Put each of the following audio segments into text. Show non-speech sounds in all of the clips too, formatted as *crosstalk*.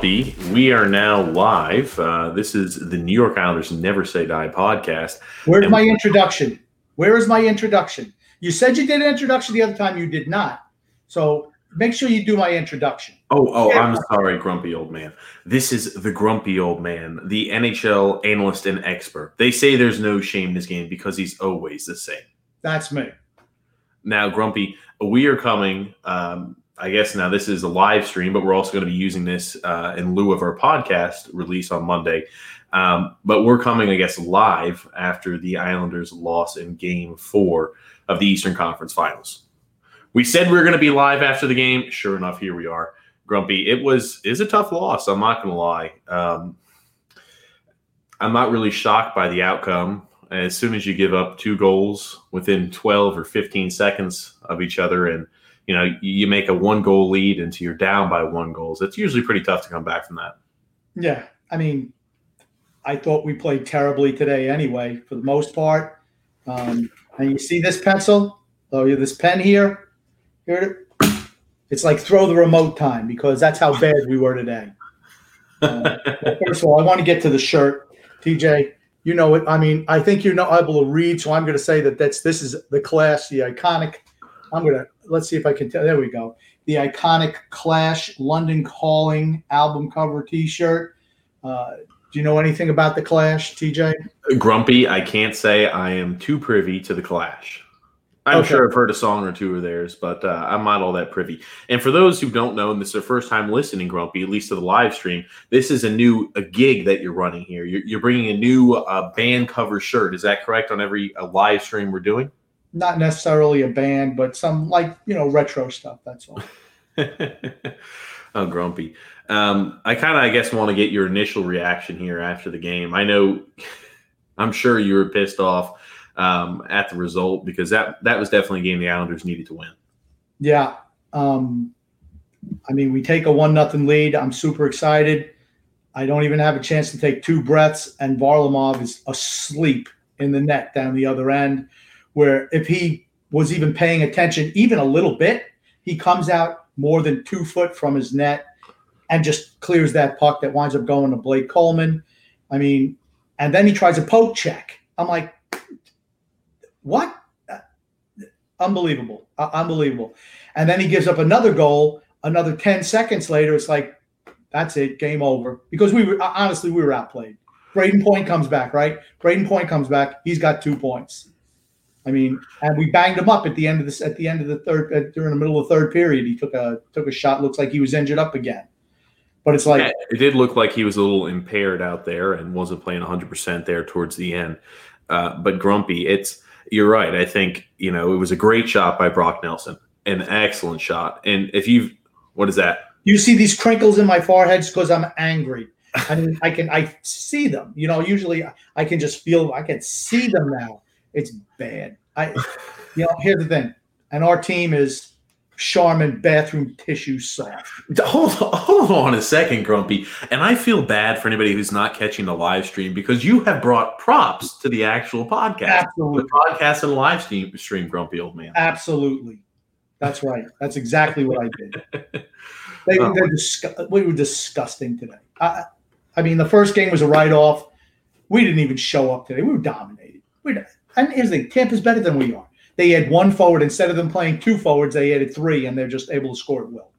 Grumpy, we are now live. Uh, this is the New York Islanders Never Say Die podcast. Where's And- my introduction? Where is my introduction? You said you did an introduction the other time. You did not. So make sure you do my introduction. Oh, oh, Yeah. I'm sorry, Grumpy Old Man. This is the Grumpy Old Man, the NHL analyst and expert. They say there's no shame in this game because he's always the same. That's me. Now, Grumpy, we are coming. Um, I guess now this is a live stream, but we're also going to be using this uh, in lieu of our podcast release on Monday. Um, but we're coming, I guess, live after the Islanders' loss in Game Four of the Eastern Conference Finals. We said we were going to be live after the game. Sure enough, here we are. Grumpy, it was is a tough loss. I'm not going to lie. Um, I'm not really shocked by the outcome. As soon as you give up two goals within 12 or 15 seconds of each other, and you know you make a one goal lead into you're down by one goals, it's usually pretty tough to come back from that. Yeah. I mean, I thought we played terribly today anyway, for the most part. Um, and you see this pencil? Oh, yeah, this pen here? Here It's like throw the remote time because that's how *laughs* bad we were today. Uh, first of all, I want to get to the shirt, TJ. You know it. I mean, I think you're not able to read, so I'm going to say that that's this is the Clash, the iconic. I'm to let's see if I can tell. There we go. The iconic Clash London Calling album cover T-shirt. Uh, do you know anything about the Clash, TJ? Grumpy, I can't say I am too privy to the Clash. I'm Okay. sure I've heard a song or two of theirs, but uh, I'm not all that privy. And for those who don't know, and this is their first time listening, Grumpy, at least to the live stream, this is a new a gig that you're running here. You're, you're bringing a new uh, band cover shirt. Is that correct on every uh, live stream we're doing? Not necessarily a band, but some like you know retro stuff. That's all. *laughs* oh, grumpy. Um, I kind of, I guess, want to get your initial reaction here after the game. I know, *laughs* I'm sure you were pissed off um, at the result because that that was definitely a game the Islanders needed to win. Yeah. Um, I mean, we take a one nothing lead. I'm super excited. I don't even have a chance to take two breaths, and Varlamov is asleep in the net down the other end. Where if he was even paying attention, even a little bit, he comes out more than two foot from his net and just clears that puck that winds up going to Blake Coleman. I mean, and then he tries a poke check. I'm like, what? Unbelievable. Uh, unbelievable. And then he gives up another goal. Another 10 seconds later, it's like, that's it, game over. Because we were, honestly, we were outplayed. Brayden Point comes back, right? Brayden Point comes back. He's got two points. I mean, and we banged him up at the end of this. At the end of the third, uh, during the middle of the third period, he took a took a shot. Looks like he was injured up again. But it's like, Yeah, it did look like he was a little impaired out there and wasn't playing 100% there towards the end. Uh, but grumpy, it's you're right. I think you know it was a great shot by Brock Nelson, an excellent shot. And if you've what is that? you see these crinkles in my forehead because I'm angry. I mean, I can I see them. You know, usually I can just feel I can see them now. It's bad. I, you know, here's the thing, and our team is Charmin bathroom tissue soft. *laughs* Hold on, hold on a second, Grumpy. And I feel bad for anybody who's not catching the live stream because you have brought props to the actual podcast. Absolutely, The podcast and live stream, stream, Grumpy Old Man. absolutely. That's right. That's exactly what I did. *laughs* They, Oh. they're disgu- we were disgusting today. I, I mean, the first game was a write off. We didn't even show up today. We were dominated. We and here's the thing: Tampa's better than we are. They had one forward instead of them playing two forwards. They added three, and they're just able to score at will.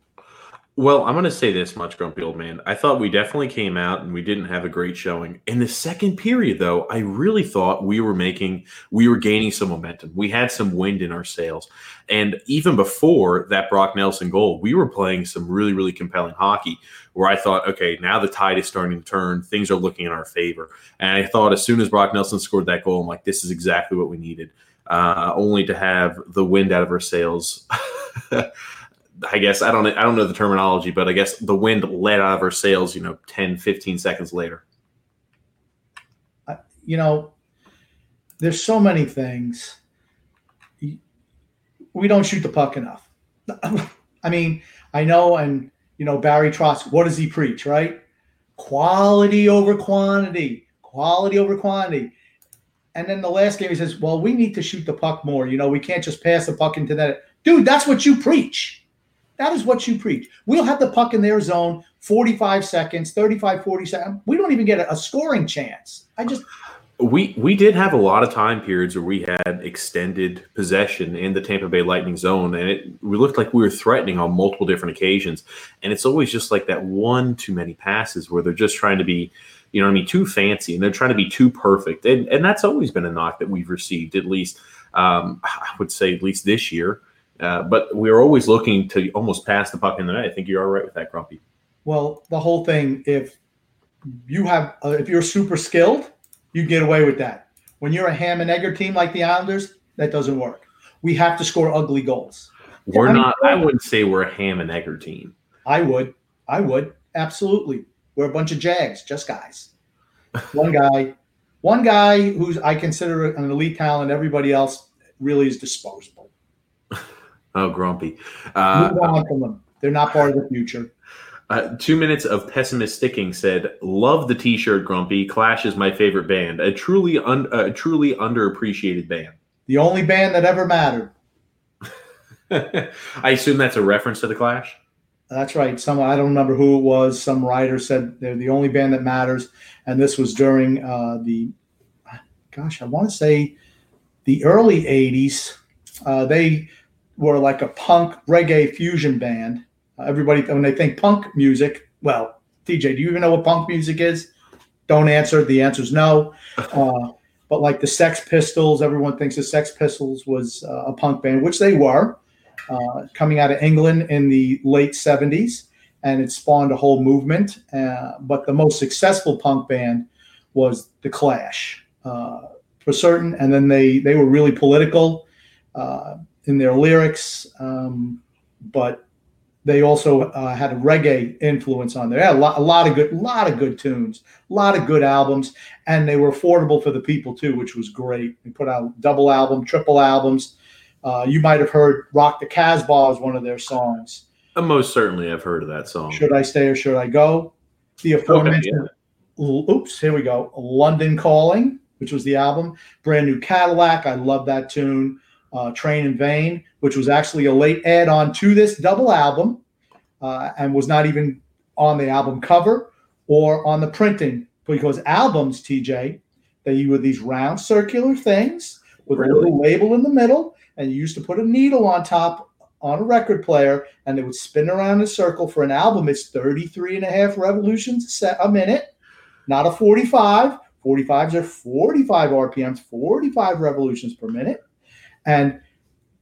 Well, I'm going to say this much, grumpy old man. I thought we definitely came out and we didn't have a great showing. In the second period, though, I really thought we were making, we were gaining some momentum. We had some wind in our sails. And even before that Brock Nelson goal, we were playing some really, really compelling hockey where I thought, okay, now the tide is starting to turn. Things are looking in our favor. And I thought as soon as Brock Nelson scored that goal, I'm like, this is exactly what we needed. Uh, only to have the wind out of our sails. *laughs* I guess I don't I don't know the terminology, but I guess the wind let out of our sails, you know, 10, 15 seconds later. You know, there's so many things. We don't shoot the puck enough. *laughs* I mean, I know, and you know, Barry Trotz, what does he preach, right? Quality over quantity, quality over quantity. And then the last game, he says, Well, we need to shoot the puck more. You know, we can't just pass the puck into that. Dude, that's what you preach that is what you preach. We'll have the puck in their zone 45 seconds, 35, 40 seconds. We don't even get a, a scoring chance. I just we we did have a lot of time periods where we had extended possession in the Tampa Bay Lightning zone, and it we looked like we were threatening on multiple different occasions. And it's always just like that one too many passes where they're just trying to be, you know, what I mean, too fancy, and they're trying to be too perfect. And and that's always been a knock that we've received, at least um, I would say, at least this year. Uh, but we are always looking to almost pass the puck in the net. I think you're all right with that, Grumpy. Well, the whole thing, if you have, uh, if you're super skilled, you get away with that. When you're a ham and egger team like the Islanders, that doesn't work. We have to score ugly goals. We're I mean, not. I wouldn't say we're a ham and egger team. I would. I would absolutely. We're a bunch of jags, just guys. *laughs* One guy, one guy who's I consider an elite talent. Everybody else really is disposable. Oh, grumpy. Uh, Move on from them. They're not part of the future. Uh, two minutes of pessimist sticking said, "Love the T-shirt, Grumpy. Clash is my favorite band. A truly, un, a truly underappreciated band. The only band that ever mattered." *laughs* I assume that's a reference to the Clash. That's right. Some I don't remember who it was. Some writer said they're the only band that matters, and this was during uh, the, gosh, I want to say, the early '80s. Uh, they were like a punk reggae fusion band. Uh, everybody, when they think punk music, well, DJ, do you even know what punk music is? Don't answer. The answer is no. *laughs* Uh, but like the Sex Pistols, everyone thinks the Sex Pistols was uh, a punk band, which they were, uh, coming out of England in the late 70s. And it spawned a whole movement. Uh, but the most successful punk band was The Clash, uh, for certain. And then they, they were really political in their lyrics, um, but they also uh, had a reggae influence on there. They had a lot, a lot of good, lot of good tunes, a lot of good albums, and they were affordable for the people too, which was great. They put out double album, triple albums. Uh, you might have heard "Rock the Casbah" is one of their songs. Uh, most certainly, I've heard of that song. Should I stay or should I go? The aforementioned. Okay, yeah. Oops, here we go. London Calling, which was the album. Brand New Cadillac. I love that tune uh, Train in Vain, which was actually a late add on to this double album uh, and was not even on the album cover or on the printing because albums, TJ, they were these round circular things with really? a little label in the middle, and you used to put a needle on top on a record player and they would spin around in a circle for an album. It's 33 and a half revolutions a minute, not a 45. 45s are 45 RPMs, 45 revolutions per minute. And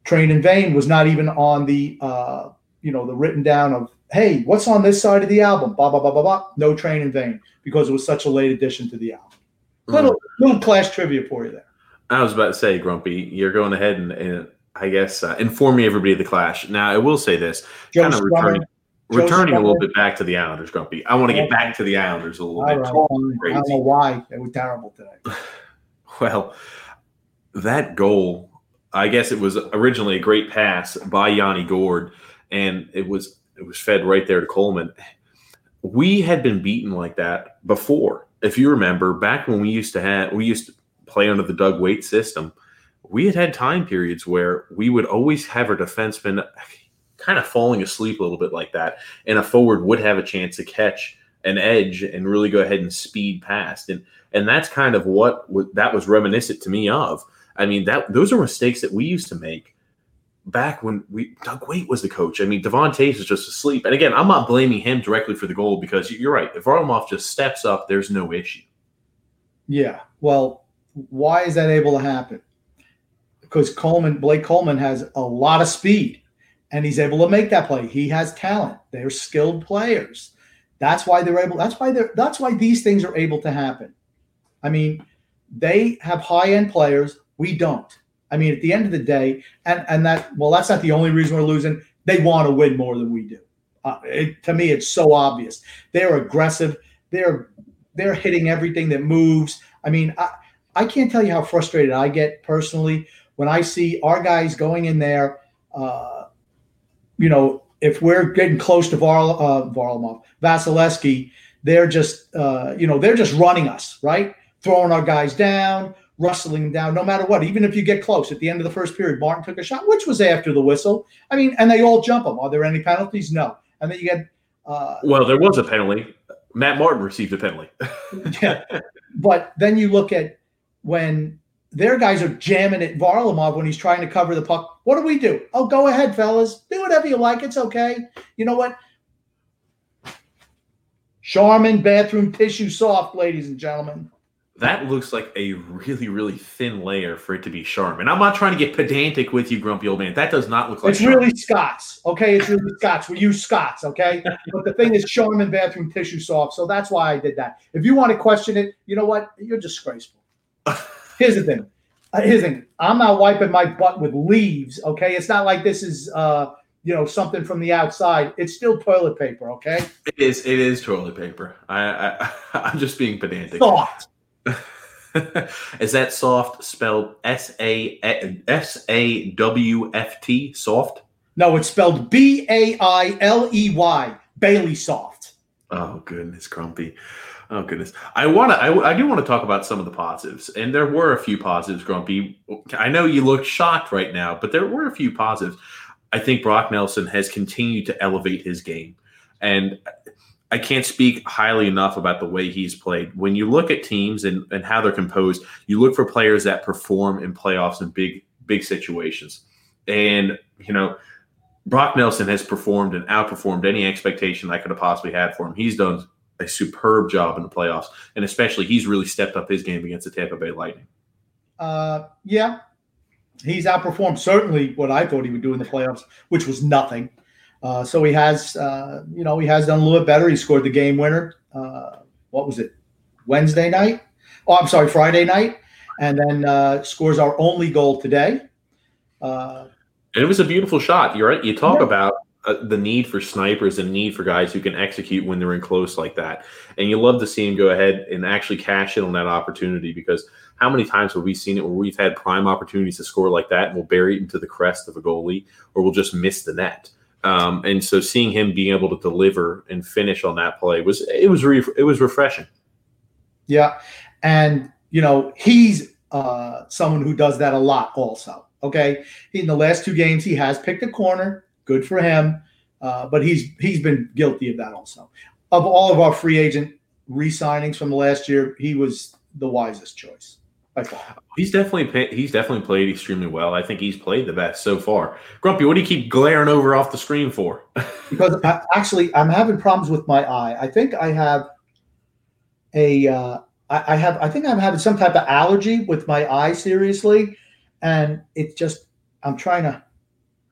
Train in Vain was not even on the uh, you know the written down of hey what's on this side of the album blah blah blah blah blah no Train in Vain because it was such a late addition to the album. Little little clash trivia for you there. I was about to say, Grumpy, you're going ahead and, and I guess uh, inform me everybody of the clash. Now I will say this, Joe kind of returning, returning a little bit back to the Islanders, Grumpy. I want to get back to the Islanders a little bit. Right. I don't know why they were terrible today. *sighs* well, that goal I guess it was originally a great pass by Yanni Gourde, and it was it was fed right there to Coleman. We had been beaten like that before. If you remember, back when we used to have we used to play under the Doug Weight system, we had had time periods where we would always have our defenseman kind of falling asleep a little bit like that, and a forward would have a chance to catch an edge and really go ahead and speed past, and and that's kind of what that was reminiscent to me of I mean, that those are mistakes that we used to make back when we Doug Weight was the coach. I mean, Devon was just asleep. And again, I'm not blaming him directly for the goal because you're right. If Varlamov just steps up, there's no issue. Yeah. Well, why is that able to happen? Because Coleman, Blake Coleman has a lot of speed and he's able to make that play. He has talent. They're skilled players. That's why they're able, that's why they're that's why these things are able to happen. I mean, they have high-end players. We don't. I mean, at the end of the day, and and that well, that's not the only reason we're losing. They want to win more than we do. Uh, it, to me, it's so obvious. They're aggressive. They're they're hitting everything that moves. I mean, I, I can't tell you how frustrated I get personally when I see our guys going in there. Uh, you know, if we're getting close to Varl, uh, Varlamov, Vasilevskiy, they're just, uh, you know, they're just running us, right? Throwing our guys down, rustling down, no matter what. Even if you get close at the end of the first period, Martin took a shot, which was after the whistle. I mean, and they all jump them. Are there any penalties? No. And then you get. Uh, well, there was a penalty. Matt Martin received a penalty. *laughs* yeah. But then you look at when their guys are jamming at Varlamov when he's trying to cover the puck. What do we do? Oh, go ahead, fellas. Do whatever you like. It's okay. You know what? Charmin bathroom tissue soft, ladies and gentlemen. That looks like a really, really thin layer for it to be Charmin. And I'm not trying to get pedantic with you, grumpy old man. That does not look like. It's Charmin. really Scots, okay? It's really Scots. We use Scots, okay? *laughs* But the thing is, Charmin bathroom tissue soft. So that's why I did that. If you want to question it, you know what? You're disgraceful. *laughs* Here's the thing. Uh, here's the thing. I'm not wiping my butt with leaves, okay? It's not like this is. uh you know something from the outside it's still toilet paper okay it is it is toilet paper i, I *laughs* i'm just being pedantic soft *laughs* is that soft spelled S A eh, S A W F T soft? No, it's spelled B A I L E Y Bailey soft. Oh goodness, Grumpy. Oh goodness. I want to. I, I do want to talk about some of the positives, and there were a few positives, Grumpy. I know you look shocked right now, but there were a few positives. I think Brock Nelson has continued to elevate his game, and I can't speak highly enough about the way he's played. When you look at teams and, and how they're composed, you look for players that perform in playoffs and big big situations. And you know, Brock Nelson has performed and outperformed any expectation I could have possibly had for him. He's done a superb job in the playoffs, and especially he's really stepped up his game against the Tampa Bay Lightning. Uh, yeah, he's outperformed certainly what I thought he would do in the playoffs, which was nothing. Uh, so he has, uh, you know, he has done a little bit better. He scored the game winner. Uh, what was it? Wednesday night? Oh, I'm sorry, Friday night, and then uh, scores our only goal today. Uh, and it was a beautiful shot. You're right. You talk yeah. about uh, the need for snipers and need for guys who can execute when they're in close like that. And you love to see him go ahead and actually cash in on that opportunity because how many times have we seen it where we've had prime opportunities to score like that and we'll bury it into the crest of a goalie or we'll just miss the net. Um, and so seeing him being able to deliver and finish on that play was it was re- it was refreshing. Yeah, and you know he's uh, someone who does that a lot. Also, okay, in the last two games he has picked a corner. Good for him, uh, but he's he's been guilty of that also. Of all of our free agent re-signings from the last year, he was the wisest choice. He's definitely he's definitely played extremely well. I think he's played the best so far. Grumpy, what do you keep glaring over off the screen for? *laughs* because I, actually, I'm having problems with my eye. I think I have a uh, I, I have I think I'm having some type of allergy with my eye. Seriously, and it's just I'm trying to.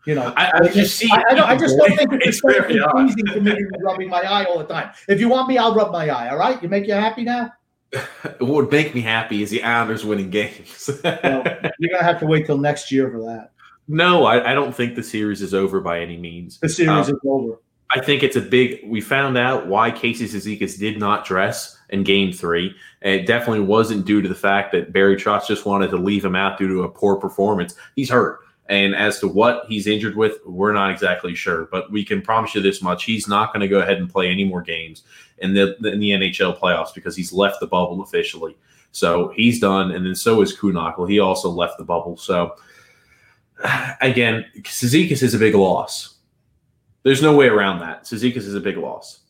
You know, I, I just see. I, I, I, just don't think it's, *laughs* it's very easy for me to be rubbing my eye all the time. If you want me, I'll rub my eye. All right, you make you happy now *laughs* what would make me happy is the Islanders winning games. *laughs* well, you're gonna have to wait till next year for that. No, I, I don't think the series is over by any means. The series um, is over. I think it's a big. We found out why Casey Cizikas did not dress in Game Three. And it definitely wasn't due to the fact that Barry Trotz just wanted to leave him out due to a poor performance. He's hurt. And as to what he's injured with, we're not exactly sure. But we can promise you this much: he's not going to go ahead and play any more games in the in the NHL playoffs because he's left the bubble officially. So he's done, and then so is Kuhnhackl. He also left the bubble. So *sighs* again, Cizikas is a big loss. There's no way around that. Cizikas is a big loss.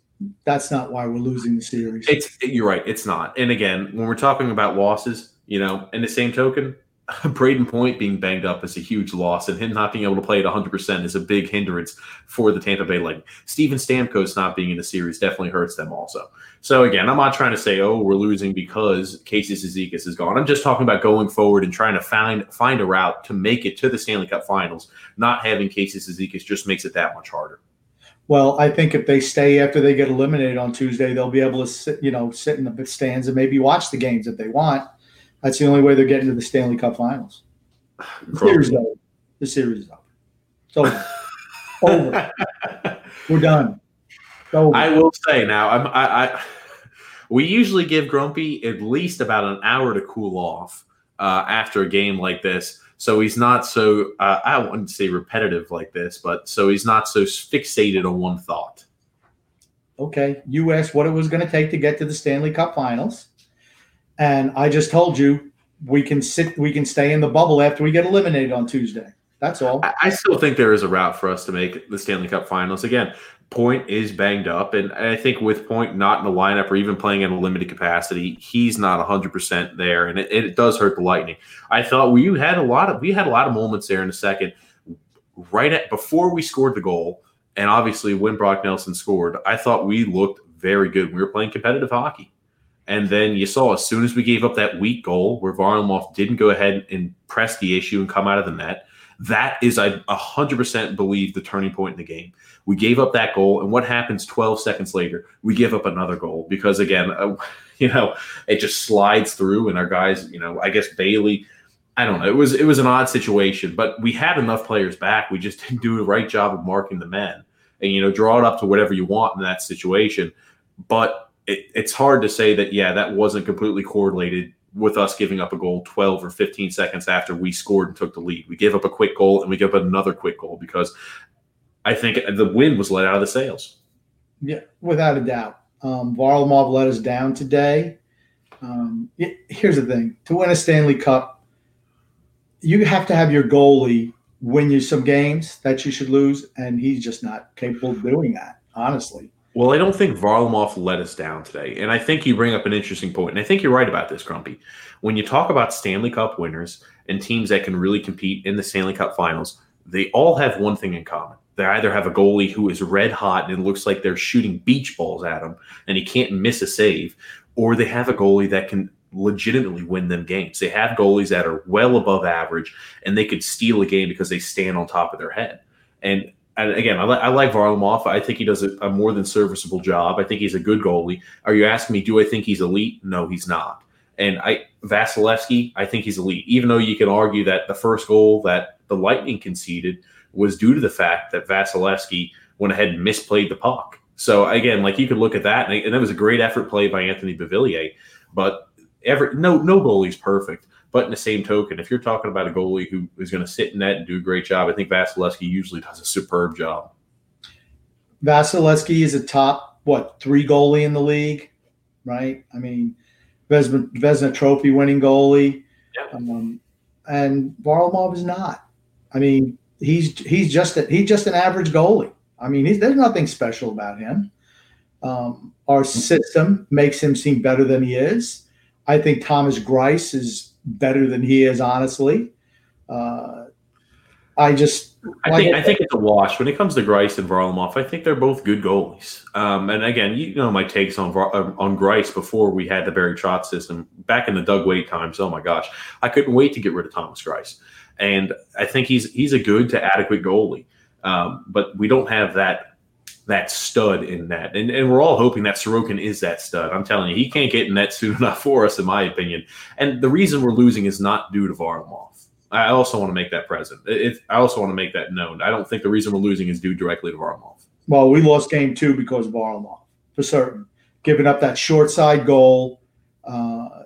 That's not why we're losing the series. It's you're right. It's not. And again, when we're talking about losses, you know, in the same token, *laughs* Brayden Point being banged up is a huge loss, and him not being able to play at 100% is a big hindrance for the Tampa Bay Lightning. Steven Stamkos not being in the series definitely hurts them also. So again, I'm not trying to say, oh, we're losing because Casey Cizikas is gone. I'm just talking about going forward and trying to find find a route to make it to the Stanley Cup Finals. Not having Casey Cizikas just makes it that much harder. Well, I think if they stay after they get eliminated on Tuesday, they'll be able to sit, you know, sit in the stands and maybe watch the games if they want. That's the only way they're getting to the Stanley Cup Finals. The series is over. The series is over. It's over. over. *laughs* We're done. Over. I will say now, I'm, I, I, we usually give Grumpy at least about an hour to cool off uh, after a game like this. So he's not so, uh, I wouldn't say repetitive like this, but so he's not so fixated on one thought. Okay. You asked what it was going to take to get to the Stanley Cup finals. And I just told you we can sit, we can stay in the bubble after we get eliminated on Tuesday. That's all. I still think there is a route for us to make the Stanley Cup finals. Again, Point is banged up, and I think with Point not in the lineup or even playing in a limited capacity, he's not 100% there, and it, it does hurt the Lightning. I thought we had a lot of we had a lot of moments there in the second, right at before we scored the goal, and obviously when Brock Nelson scored, I thought we looked very good. We were playing competitive hockey. And then you saw as soon as we gave up that weak goal where Varlamov didn't go ahead and press the issue and come out of the net, that is, I 100% believe, the turning point in the game. We gave up that goal, and what happens 12 seconds later? We give up another goal because, again, uh, *laughs* you know, it just slides through, and our guys, you know, I guess Bailey. I don't know. It was it was an odd situation, but we had enough players back. We just *laughs* didn't do the right job of marking the men, and you know, draw it up to whatever you want in that situation. But it, it's hard to say that yeah, that wasn't completely correlated with us giving up a goal 12 or 15 seconds after we scored and took the lead. We gave up a quick goal and we give up another quick goal because I think the wind was let out of the sails. Yeah, without a doubt. Um, Varlamov let us down today. Um, here's the thing to win a Stanley Cup, you have to have your goalie win you some games that you should lose, and he's just not capable of doing that, honestly. Well, I don't think Varlamov let us down today. And I think you bring up an interesting point. And I think you're right about this, Grumpy. When you talk about Stanley Cup winners and teams that can really compete in the Stanley Cup finals, they all have one thing in common. They either have a goalie who is red hot and it looks like they're shooting beach balls at him and he can't miss a save, or they have a goalie that can legitimately win them games. They have goalies that are well above average and they could steal a game because they stand on top of their head. And and again, I, li- I like Varlamov. I think he does a, a, more than serviceable job. I think he's a good goalie. Are you asking me, do I think he's elite? No, he's not. And I Vasilevskiy, I think he's elite. Even though you can argue that the first goal that the Lightning conceded was due to the fact that Vasilevskiy went ahead and misplayed the puck. So again, like you could look at that, and, and that was a great effort play by Anthony Beauvillier. But every no no goalie's perfect. But in the same token, if you're talking about a goalie who is going to sit in net and do a great job, I think Vasilevskiy usually does a superb job. Vasilevskiy is a top what three goalie in the league, right? I mean, Vesna, Vezina Trophy winning goalie, yeah. um, and Varlamov is not. I mean, he's he's just a, he's just an average goalie. I mean, there's nothing special about him. Um, our system makes him seem better than he is. I think Thomas Greiss is better than he is, honestly. Uh, I just. I think I think it's a wash when it comes to Greiss and Varlamov. I think they're both good goalies. Um, and again, you know my takes on uh, on Greiss before we had the Barry Trotz system back in the Doug Weight times. Oh my gosh, I couldn't wait to get rid of Thomas Greiss, And I think he's he's a good to adequate goalie. Um, but we don't have that that stud in that. And, and we're all hoping that Sorokin is that stud. I'm telling you, he can't get in that soon enough *laughs* for us, in my opinion. And the reason we're losing is not due to Varlamov. I also want to make that present. It, I also want to make that known. I don't think the reason we're losing is due directly to Varlamov. Well, we lost game two because of Varlamov, for certain. Giving up that short side goal uh,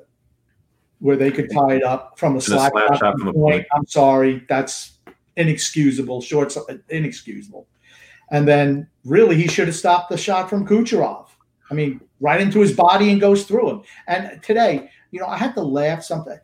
where they could tie it up from a slap, shot from the point. point. I'm sorry. That's inexcusable. Short, inexcusable. And then really he should have stopped the shot from Kucherov. I mean, right into his body and goes through him. And today, you know, I had to laugh something.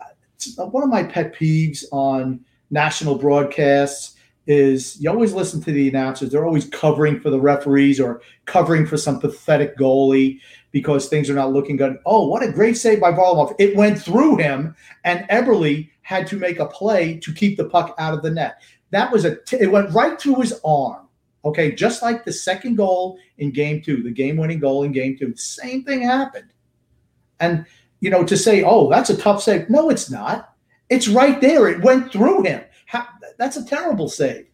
Uh, one of my pet peeves on national broadcasts is you always listen to the announcers. They're always covering for the referees or covering for some pathetic goalie because things are not looking good. Oh, what a great save by Varlamov. It went through him, and Eberle had to make a play to keep the puck out of the net. That was a. T- it went right through his arm. Okay, just like the second goal in game two, the game winning goal in game two, same thing happened. And, you know, to say, oh, that's a tough save. No, it's not. It's right there. It went through him. How, that's a terrible save.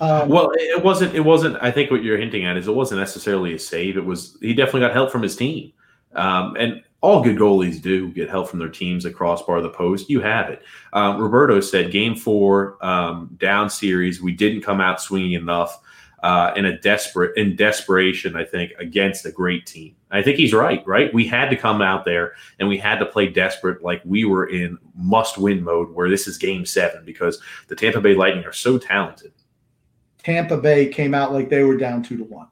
Um, well, it wasn't. It wasn't. I think what you're hinting at is it wasn't necessarily a save. It was he definitely got help from his team, um, and all good goalies do get help from their teams at crossbar the post. You have it. Um, Roberto said, Game four um, down series, we didn't come out swinging enough uh, in a desperate in desperation. I think against a great team. I think he's right. Right, we had to come out there and we had to play desperate, like we were in must win mode. Where this is Game seven because the Tampa Bay Lightning are so talented Tampa Bay came out like they were down two to one.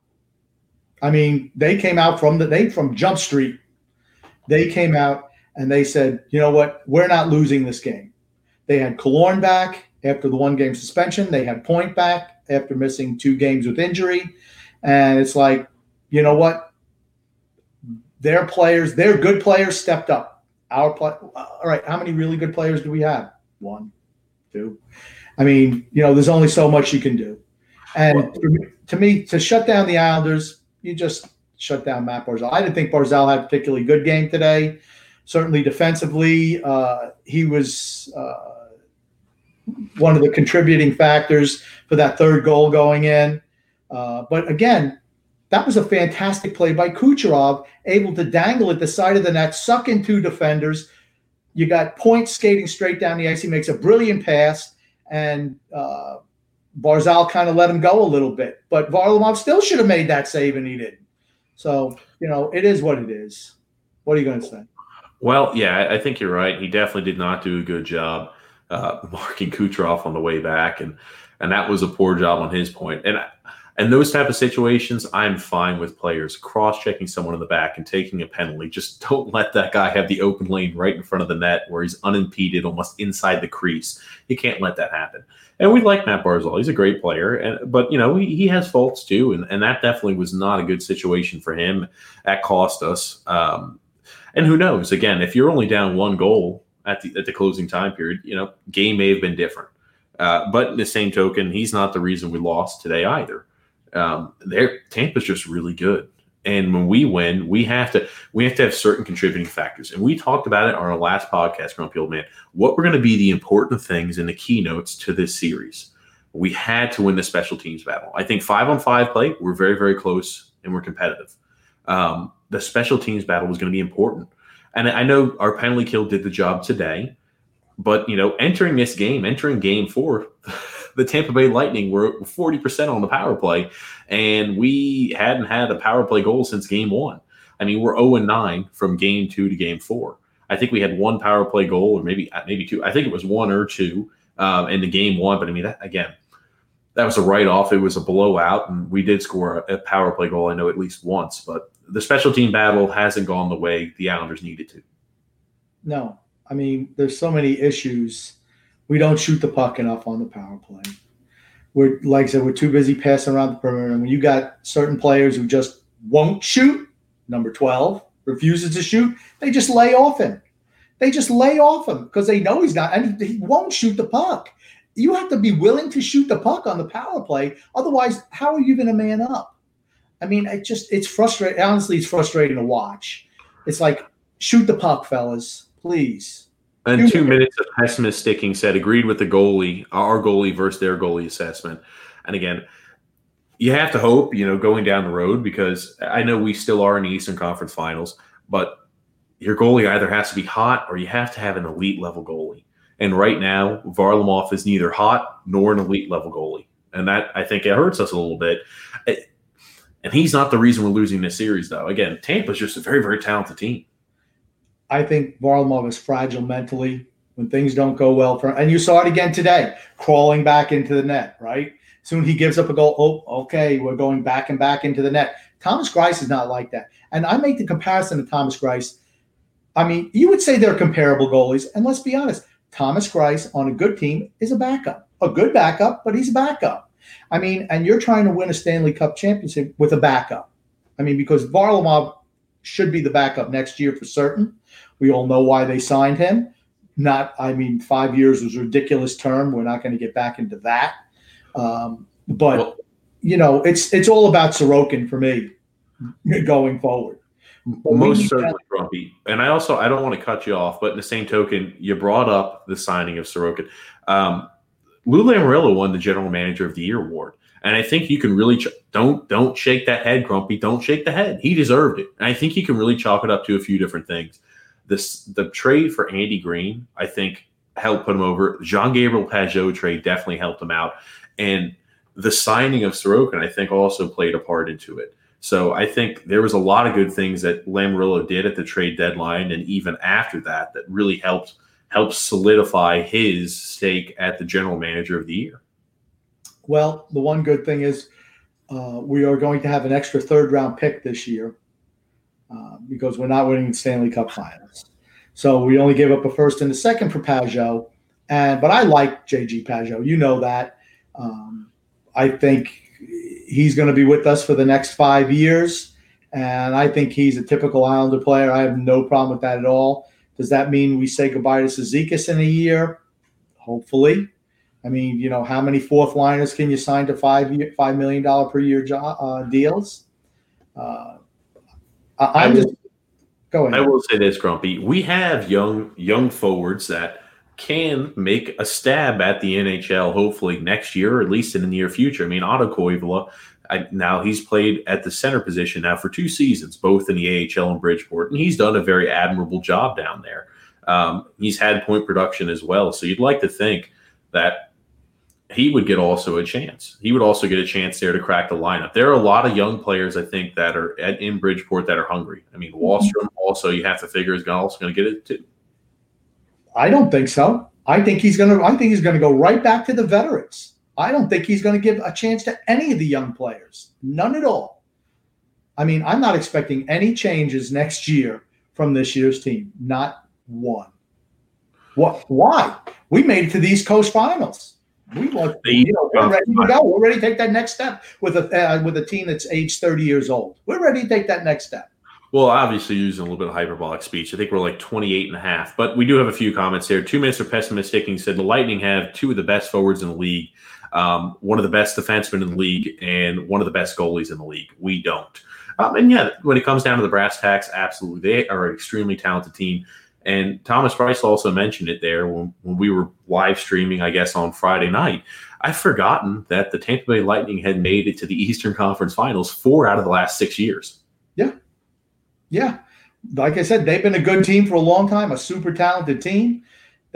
I mean, they came out from the they from Jump Street. They came out and they said, you know what, we're not losing this game. They had Killorn back after the one game suspension. They had Point back after missing two games with injury. And it's like, you know what? Their players, their good players stepped up. Our play, all right, how many really good players do we have? One, two. I mean, you know, there's only so much you can do. And to me, to shut down the Islanders, you just shut down Matt Barzal. I didn't think Barzal had a particularly good game today. Certainly defensively, uh, he was uh, one of the contributing factors for that third goal going in. Uh, but again, that was a fantastic play by Kucherov, able to dangle at the side of the net, suck in two defenders. You got points skating straight down the ice. He makes a brilliant pass, and uh, Barzal kind of let him go a little bit, but Varlamov still should have made that save and he didn't. So, you know, it is what it is. What are you going to say? Well, yeah, I think you're right. He definitely did not do a good job uh, *laughs* marking Kucherov on the way back, and and that was a poor job on his point. And and those type of situations, I'm fine with players cross checking someone in the back and taking a penalty. Just *laughs* don't let that guy have the open lane right in front of the net where he's unimpeded, almost inside the crease. You can't let that happen. And we like Matt Barzal; he's a great player, and but you know he, he has faults too, and, and that definitely was not a good situation for him. That cost us. Um, and who knows? Again, if you're only down one goal at the at the closing time period, you know game may have been different. Uh, but in the same token, he's not the reason we lost today either. Um, there, Tampa's just really good. And when we win, we have to we have to have certain contributing factors. And we talked about it on our last podcast, Grumpy Old Man. What were going to be the important things in the keynotes to this series? We had to win the special teams battle. I think five on five play, we're very, very close and we're competitive. Um, the special teams battle was going to be important. And I know our penalty kill did the job today, but you know, entering this game, entering game four, *laughs* the Tampa Bay Lightning were 40% on the power play, and we hadn't had a power play goal since game one. I mean, we're 0 and 9 from game two to game four. I think we had one power play goal, or maybe maybe two. I think it was one or two um, in the game one. But I mean, that, again, that was a write off. It was a blowout, and we did score a, a power play goal. I know at least once, but the special team battle hasn't gone the way the Islanders needed to. No, I mean, there's so many issues we don't shoot the puck enough on the power play. We're like I said, we're too busy passing around the perimeter. And when you got certain players who just won't shoot, number 12 refuses to shoot, they just lay off him. They just lay off him because they know he's not, and he won't shoot the puck. You have to be willing to shoot the puck on the power play. Otherwise, how are you going to man up? I mean, it just, it's frustrating. Honestly, it's frustrating to watch. It's like, shoot the puck, fellas, please. And two minutes of pessimist sticking said agreed with the goalie, our goalie versus their goalie assessment. And again, you have to hope, you know, going down the road because I know we still are in the Eastern Conference Finals, but your goalie either has to be hot or you have to have an elite level goalie. And right now, Varlamov is neither hot nor an elite level goalie. And that I think it hurts us a little bit. And he's not the reason we're losing this series, though. Again, Tampa's just a very, very talented team. I think Varlamov is fragile mentally when things don't go well for him. And you saw it again today, crawling back into the net, right? Soon he gives up a goal. Oh, okay, we're going back and back into the net. Thomas Greiss is not like that. And I make the comparison to Thomas Greiss. I mean, you would say they're comparable goalies. And let's be honest, Thomas Greiss on a good team is a backup. a good backup, but he's a backup. I mean, and you're trying to win a Stanley Cup championship with a backup. I mean, because Varlamov should be the backup next year for certain. We all know why they signed him. Not, I mean, five years was a ridiculous term. We're not going to get back into that. Um, but well, you know, it's it's all about Sorokin for me going forward. But most certainly, Grumpy. And I also I don't want to cut you off, but in the same token, you brought up the signing of Sorokin. Um, Lou Lamoriello won the General Manager of the Year award. And I think you can really ch- don't don't shake that head, Grumpy. Don't shake the head. He deserved it. And I think you can really chalk it up to a few different things. This the trade for Andy Greene, I think, helped put him over. Jean Gabriel Pageau trade definitely helped him out, and the signing of Sorokin, I think, also played a part into it. So I think there was a lot of good things that Lamoriello did at the trade deadline, and even after that, that really helped helped solidify his stake at the general manager of the year. Well, the one good thing is uh, we are going to have an extra third round pick this year uh, because we're not winning the Stanley Cup Finals. So we only gave up a first and a second for Pageau. And but I like JG Pageau. You know that. Um, I think he's going to be with us for the next five years. And I think he's a typical Islander player. I have no problem with that at all. Does that mean we say goodbye to Cizikas in a year? Hopefully. I mean, you know, how many fourth liners can you sign to five year, five million dollar per year job, uh, deals? Uh, I, am just go ahead. I will say this, Grumpy. We have young young forwards that can make a stab at the NHL. Hopefully next year, or at least in the near future. I mean, Otto Koivula. I, now he's played at the center position now for two seasons, both in the AHL and Bridgeport, and he's done a very admirable job down there. Um, he's had point production as well, so you'd like to think that he would get also a chance. He would also get a chance there to crack the lineup. There are a lot of young players, I think, that are at, in Bridgeport that are hungry. I mean, Wahlstrom also, you have to figure is also going to get it too. I don't think so. I think he's going to. I think he's going to go right back to the veterans. I don't think he's going to give a chance to any of the young players. None at all. I mean, I'm not expecting any changes next year from this year's team. Not one. What? Why? We made it to the East Coast Finals. We want, you know, we're ready to go. We're ready to take that next step with a uh, with a team that's age 30 years old. We're ready to take that next step. Well, obviously using a little bit of hyperbolic speech. I think we're like 28 and a half, but we do have a few comments here. Two minutes are pessimistic. He said the Lightning have two of the best forwards in the league, um, one of the best defensemen in the league, and one of the best goalies in the league. We don't. Um, and yeah, when it comes down to the brass tacks, absolutely. They are an extremely talented team. And Thomas Price also mentioned it there when, when we were live streaming, I guess, on Friday night. I've forgotten that the Tampa Bay Lightning had made it to the Eastern Conference Finals four out of the last six years. Yeah. Yeah. Like I said, they've been a good team for a long time, a super talented team.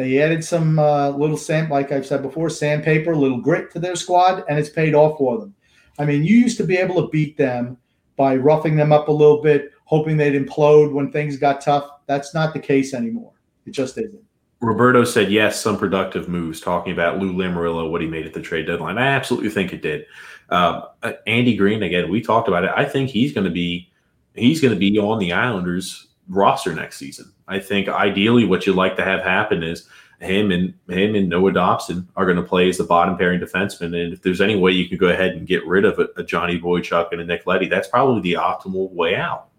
They added some uh, little sand, like I've said before, sandpaper, a little grit to their squad, and it's paid off for them. I mean, you used to be able to beat them by roughing them up a little bit, hoping they'd implode when things got tough. That's not the case anymore. It just isn't. Roberto said yes, some productive moves. Talking about Lou Lamoriello, what he made at the trade deadline. I absolutely think it did. Um, uh, Andy Greene, again. We talked about it. I think he's going to be he's going to be on the Islanders roster next season. I think ideally what you'd like to have happen is him and him and Noah Dobson are going to play as the bottom pairing defenseman. And if there's any way you can go ahead and get rid of a, a Johnny Boychuk and a Nick Leddy, that's probably the optimal way out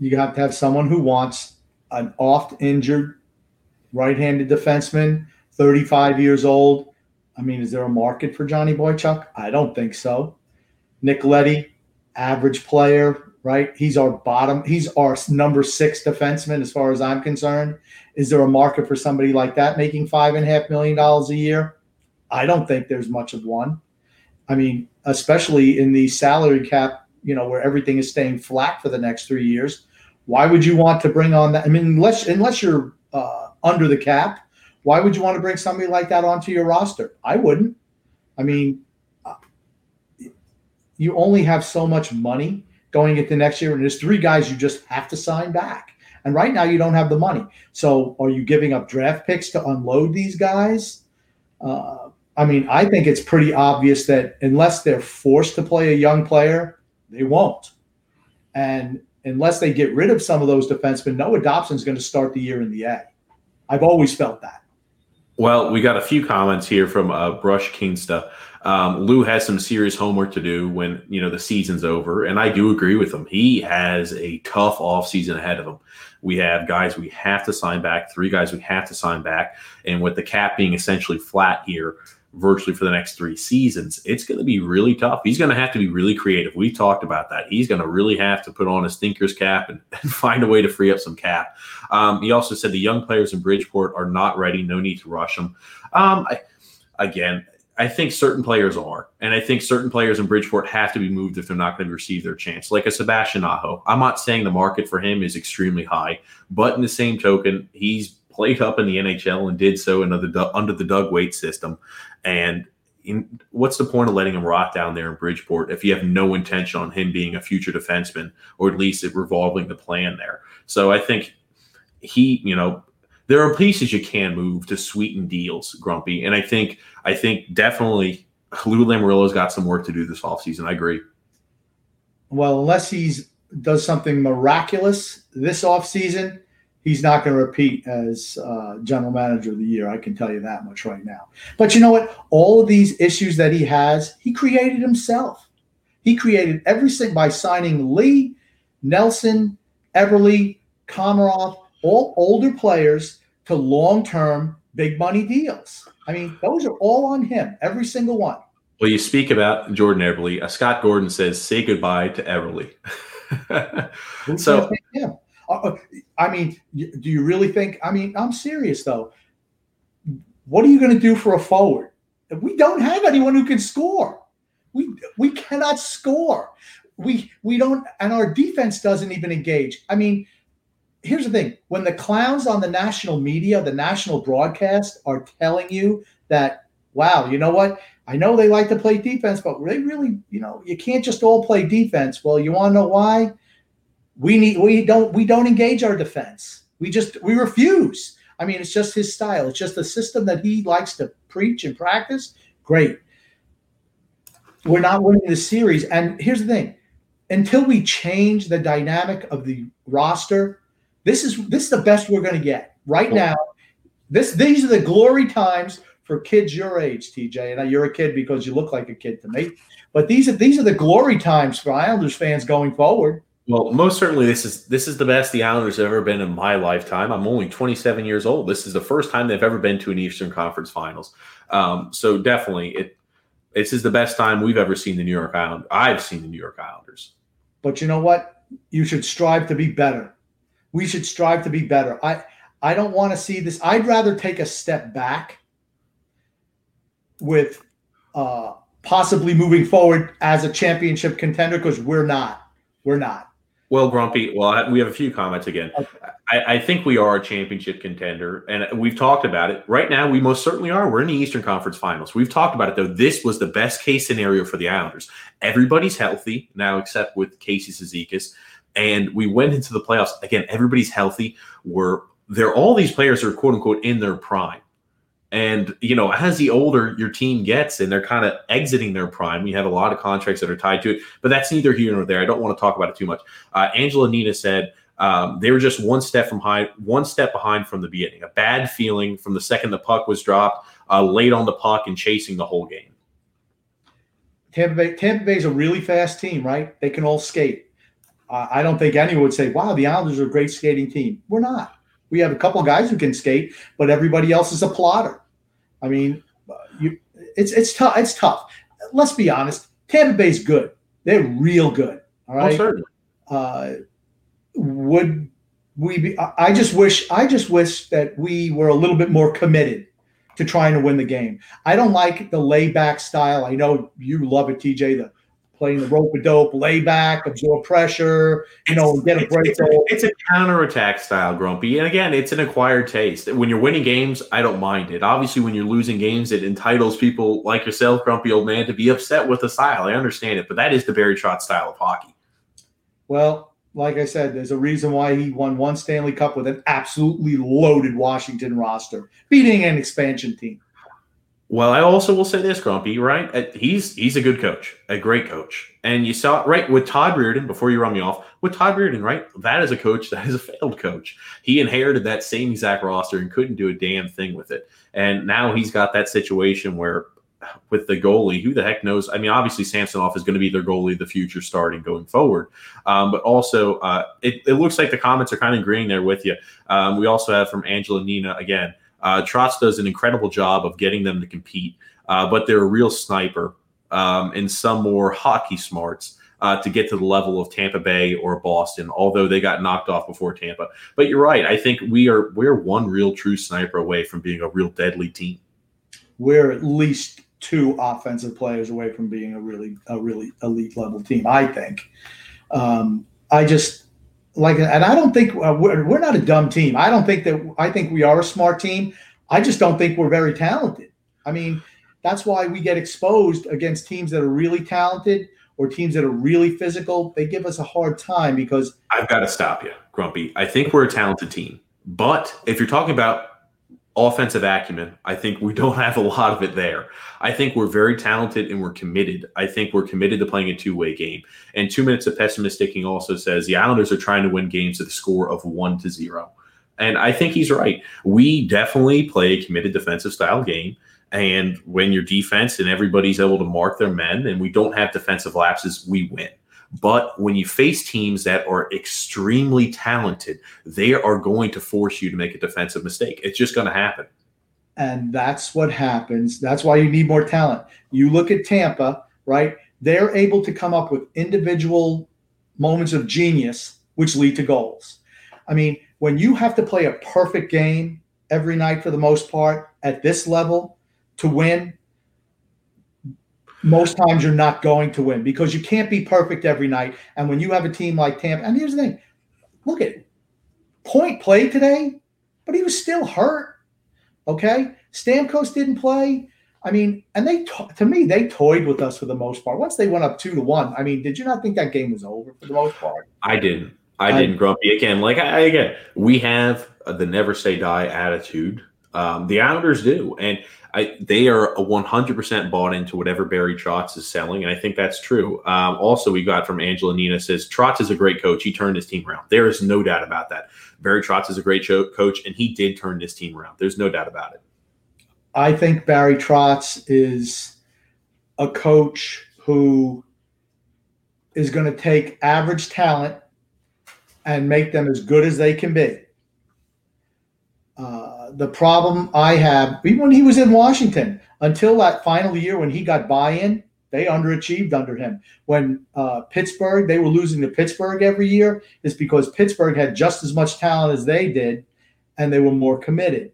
you have to have someone who wants an oft injured right-handed defenseman, 35 years old. I mean, is there a market for Johnny Boychuk? I don't think so. Nick Letty, average player, right? He's our bottom, he's our number six defenseman as far as I'm concerned. Is there a market for somebody like that making five and a half million dollars a year? I don't think there's much of one. I mean, especially in the salary cap, you know, where everything is staying flat for the next three years. Why would you want to bring on that? I mean, unless unless you're uh, under the cap, why would you want to bring somebody like that onto your roster? I wouldn't. I mean, uh, you only have so much money going into next year, and there's three guys you just have to sign back. And right now, you don't have the money. So, are you giving up draft picks to unload these guys? Uh, I mean, I think it's pretty obvious that unless they're forced to play a young player, they won't. And unless they get rid of some of those defensemen, Noah Dobson's going to start the year in the A. I've always felt that. Well, we got a few comments here from uh, Brush Kingsta. Um, Lou has some serious homework to do when you know the season's over, and I do agree with him. He has a tough off season ahead of him. We have guys we have to sign back, three guys we have to sign back, and with the cap being essentially flat here, virtually for the next three seasons, it's going to be really tough. He's going to have to be really creative. We talked about that. He's going to really have to put on his thinker's cap and, *laughs* and find a way to free up some cap. Um, he also said the young players in Bridgeport are not ready. No need to rush them. Um, I, again, I think certain players are, and I think certain players in Bridgeport have to be moved if they're not going to receive their chance, like a Sebastian Aho. I'm not saying the market for him is extremely high, but in the same token, he's played up in the NHL and did so under the under the Doug Weight system. And in, what's the point of letting him rot down there in Bridgeport if you have no intention on him being a future defenseman or at least revolving the plan there? So I think he, you know, there are pieces you can move to sweeten deals, Grumpy. And I think I think definitely Lou Lamoriello's got some work to do this offseason. I agree. Well, unless he's does something miraculous this offseason, he's not going to repeat as uh, general manager of the year. I can tell you that much right now. But you know what? All of these issues that he has, he created himself. He created everything by signing Lee, Nelson, Eberle, Komarov, all older players to long term big money deals. I mean, those are all on him, every single one. Well, you speak about Jordan Eberle. Uh, Scott Gordon says, say goodbye to Eberle. *laughs* so. Uh, uh, I mean, do you really think? I mean, I'm serious though. What are you going to do for a forward? We don't have anyone who can score. We we cannot score. We we don't, and our defense doesn't even engage. I mean, here's the thing: when the clowns on the national media, the national broadcast, are telling you that, wow, you know what? I know they like to play defense, but they really, you know, you can't just all play defense. Well, you want to know why? we need we don't we don't engage our defense. We just we refuse. I mean, it's just his style. It's just the system that he likes to preach and practice. Great. We're not winning the series. And here's the thing: until we change the dynamic of the roster, this is this is the best we're going to get right now. This these are the glory times for kids your age, TJ. And you're a kid because you look like a kid to me. But these are these are the glory times for Islanders fans going forward. Well, most certainly, this is this is the best the Islanders have ever been in my lifetime. I'm only 27 years old. This is the first time they've ever been to an Eastern Conference Finals. Um, so definitely, it this is the best time we've ever seen the New York Island. I've seen the New York Islanders. But you know what? You should strive to be better. We should strive to be better. I I don't want to see this. I'd rather take a step back with uh, possibly moving forward as a championship contender because we're not. We're not. Well, Grumpy, well, we have a few comments again. Okay. I, I, think we are a championship contender, and we've talked about it. Right now, we most certainly are. We're in the Eastern Conference Finals. We've talked about it, though. This was the best case scenario for the Islanders. Everybody's healthy now, except with Casey Cizikas. And we went into the playoffs. Again, everybody's healthy. We're they're all these players are quote unquote in their prime. And you know, as the older your team gets, and they're kind of exiting their prime, you have a lot of contracts that are tied to it. But that's neither here nor there. I don't want to talk about it too much. Uh, Angela Nina said um, they were just one step from high, one step behind from the beginning. A bad feeling from the second the puck was dropped, uh, late on the puck and chasing the whole game. Tampa Bay, Tampa Bay is a really fast team, right? They can all skate. Uh, I don't think anyone would say, "Wow, the Islanders are a great skating team." We're not. We have a couple guys who can skate, but everybody else is a plotter. I mean, you, it's it's tough. It's tough. Let's be honest. Tampa Bay's good. They're real good. All right. Oh, certainly. Uh, would we be? I just wish. I just wish that we were a little bit more committed to trying to win the game. I don't like the layback style. I know you love it, TJ. The playing the rope a dope, lay back, absorb pressure, you know, get a break. It's, it's, it's a counterattack style, Grumpy. And again, it's an acquired taste. When you're winning games, I don't mind it. Obviously, when you're losing games, it entitles people like yourself, Grumpy Old Man, to be upset with the style. I understand it, but that is the Barry Trotz style of hockey. Well, like I said, there's a reason why he won one Stanley Cup with an absolutely loaded Washington roster, beating an expansion team. Well, I also will say this, Grumpy, right? Uh, he's he's a good coach, a great coach. And you saw right with Todd Reirden, before you run me off, with Todd Reirden, right? That is a coach *laughs* that is a failed coach. He inherited that same exact roster and couldn't do a damn thing with it. And now he's got that situation where with the goalie, who the heck knows? I mean, obviously Samsonov is going to be their goalie the future starting going forward. Um, but also, uh, it, it, looks like the comments are kind of agreeing there with you. Um, we also have from Angela Nina again – uh, Trotz does an incredible job of getting them to compete, uh, but they're a real sniper um, and some more hockey smarts uh, to get to the level of Tampa Bay or Boston. Although they got knocked off before Tampa, but you're right. I think we are we're one real true sniper away from being a real deadly team. We're at least two offensive players away from being a really a really elite level team. I think. Um, I just like, and I don't think uh, we're, we're not a dumb team. I don't think that I think we are a smart team. I just don't think we're very talented. I mean, that's why we get exposed against teams that are really talented or teams that are really physical. They give us a hard time because I've got to stop you, Grumpy. I think we're a talented team, but if you're talking about offensive acumen. I think we *laughs* don't have a lot of it there. I think we're very talented and we're committed. I think we're committed to playing a two way game. And two minutes of pessimisticking also says the Islanders are trying to win games at the score of one to zero. And I think he's right. We definitely play a committed defensive style game. And when your defense and everybody's able to mark their men and we don't have defensive lapses, we win. But when you face teams that are extremely talented, they are going to force you to make a defensive mistake. It's just going to happen. And that's what happens. That's why you need more talent. You look at Tampa, right? They're able to come up with individual moments of genius, which lead to goals. I mean, when you have to play a perfect game every night for the most part at this level to win, most times you're not going to win because you can't be perfect every night. And when you have a team like Tampa, and here's the thing look at Point played today, but he was still hurt. Okay. Stamkos didn't play. I mean, and they, to me, they toyed with us for the most part. Once they went up two to one, I mean, did you not think that game was over for the most part? I didn't. I, I didn't, Grumpy. Again, like I, again, we have the never say die attitude. Um, the Islanders do. And I, they are a 100% bought into whatever Barry Trotz is selling, and I think that's true. Um, also, we got from Angela Nina says Trotz is a great coach. He turned his team around. There is no doubt about that. Barry Trotz is a great coach, and he did turn his team around. There's no doubt about it. I think Barry Trotz is a coach who is going to take average talent and make them as good as they can be. Uh, the problem I have, even when he was in Washington, until that final year when he got buy-in, they underachieved under him. When uh, Pittsburgh, they were losing to Pittsburgh every year, is because Pittsburgh had just as much talent as they did, and they were more committed.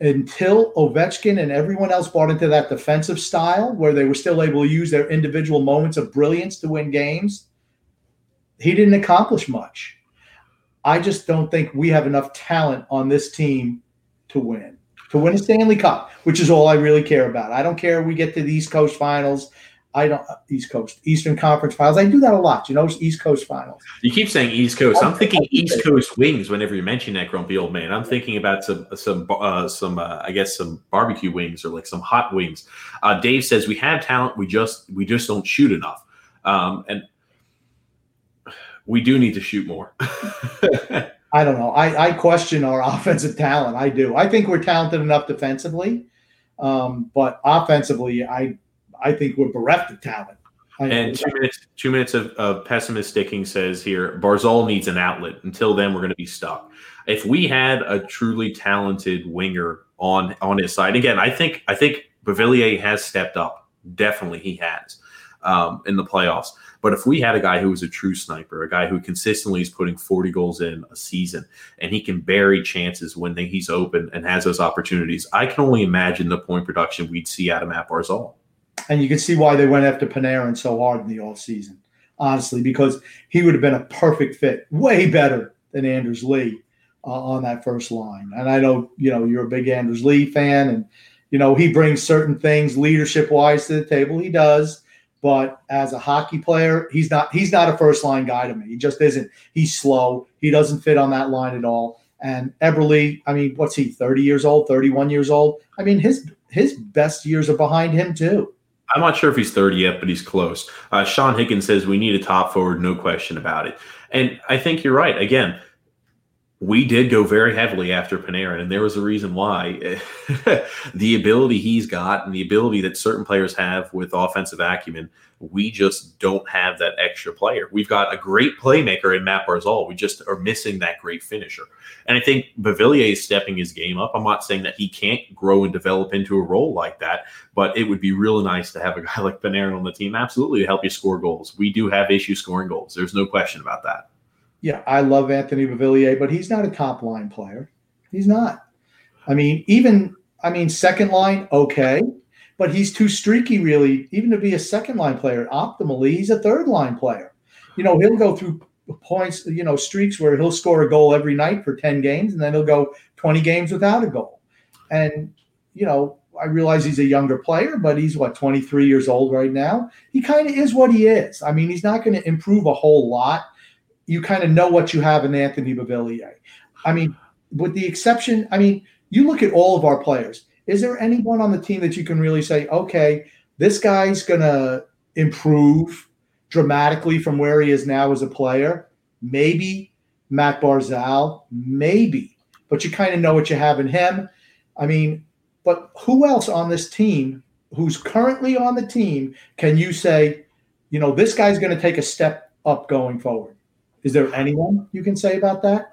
Until Ovechkin and everyone else bought into that defensive style, where they were still able to use their individual moments of brilliance to win games, he didn't accomplish much. I just don't think we have enough talent on this team to win, to win a Stanley Cup, which is all I really care about. I don't care we get to the East Coast Finals. I don't East Coast Eastern Conference Finals. I do that a lot. You know, East Coast Finals. You keep saying East Coast. I'm thinking East Coast wings whenever you mention that grumpy old man. I'm thinking about some some uh, some uh, I guess some barbecue wings or like some hot wings. Uh, Dave says we have talent. We just we just don't shoot enough. Um, and we do need to shoot more. *laughs* I don't know. I, I question our *laughs* offensive talent. I do. I think we're talented enough defensively, um, but offensively, I I think we're bereft of talent. I, and two minutes, two minutes of, of pessimist sticking says here, Barzal needs an outlet. Until then, we're going to be stuck. If we had a truly talented winger on on his side, again, I think I think Beauvillier has stepped up. Definitely, he has um, in the playoffs. But if we had a guy who was a true sniper, a guy who consistently is putting 40 goals in a season, and he can bury chances when he's open and has those opportunities, I can only imagine the point production we'd see out of Matt Barzal. And you can see why they went after Panarin so hard in the off season, honestly, because he would have been a perfect fit, way better than Anders Lee uh, on that first line. And I know, you know, you're a big Anders Lee fan, and you know he brings certain things leadership wise to the table. He does but as a hockey player, he's not he's not a first line guy to me. He just isn't. He's slow. He doesn't fit on that line at all. And Eberle, I mean, what's he? Thirty years old, thirty one years old. I mean, his his best years are behind him too. I'm not sure if he's 30 yet, but he's close. Uh, Sean Higgins says we need a top forward, no question about it. And I think you're right. Again, we did go very heavily after Panarin, and there was a reason why. *laughs* the ability he's got and the ability that certain players have with offensive acumen, we just don't have that extra player. We've got a great playmaker in Matt Barzal. We just are missing that great finisher. And I think Beauvillier is stepping his game up. I'm not saying that he can't grow and develop into a role like that, but it would be really nice to have a guy *laughs* like Panarin on the team, absolutely, to help you score goals. We do have issues scoring goals. There's no question about that. Yeah, I love Anthony Beauvillier, but he's not a top line player. He's not. I mean, even I mean, second line, okay, but he's too streaky, really, even to be a second line player. Optimally, he's a third line player. You know, he'll go through points, you know, streaks where he'll score a goal every night for 10 games, and then he'll go 20 games without a goal. And, you know, I realize he's a younger player, but he's what 23 years old right now. He kind of is what he is. I mean, he's not going to improve a whole lot you kind of know what you have in Anthony Beauvillier. I mean, with the exception, I mean, you look at all of our players. Is there anyone on the team that you can really say, okay, this guy's going to improve dramatically from where he is now as a player? Maybe Matt Barzal, maybe, but you kind of know what you have in him. I mean, but who else on this team who's currently on the team can you say, you know, this guy's going to take a step up going forward? Is there anyone you can say about that?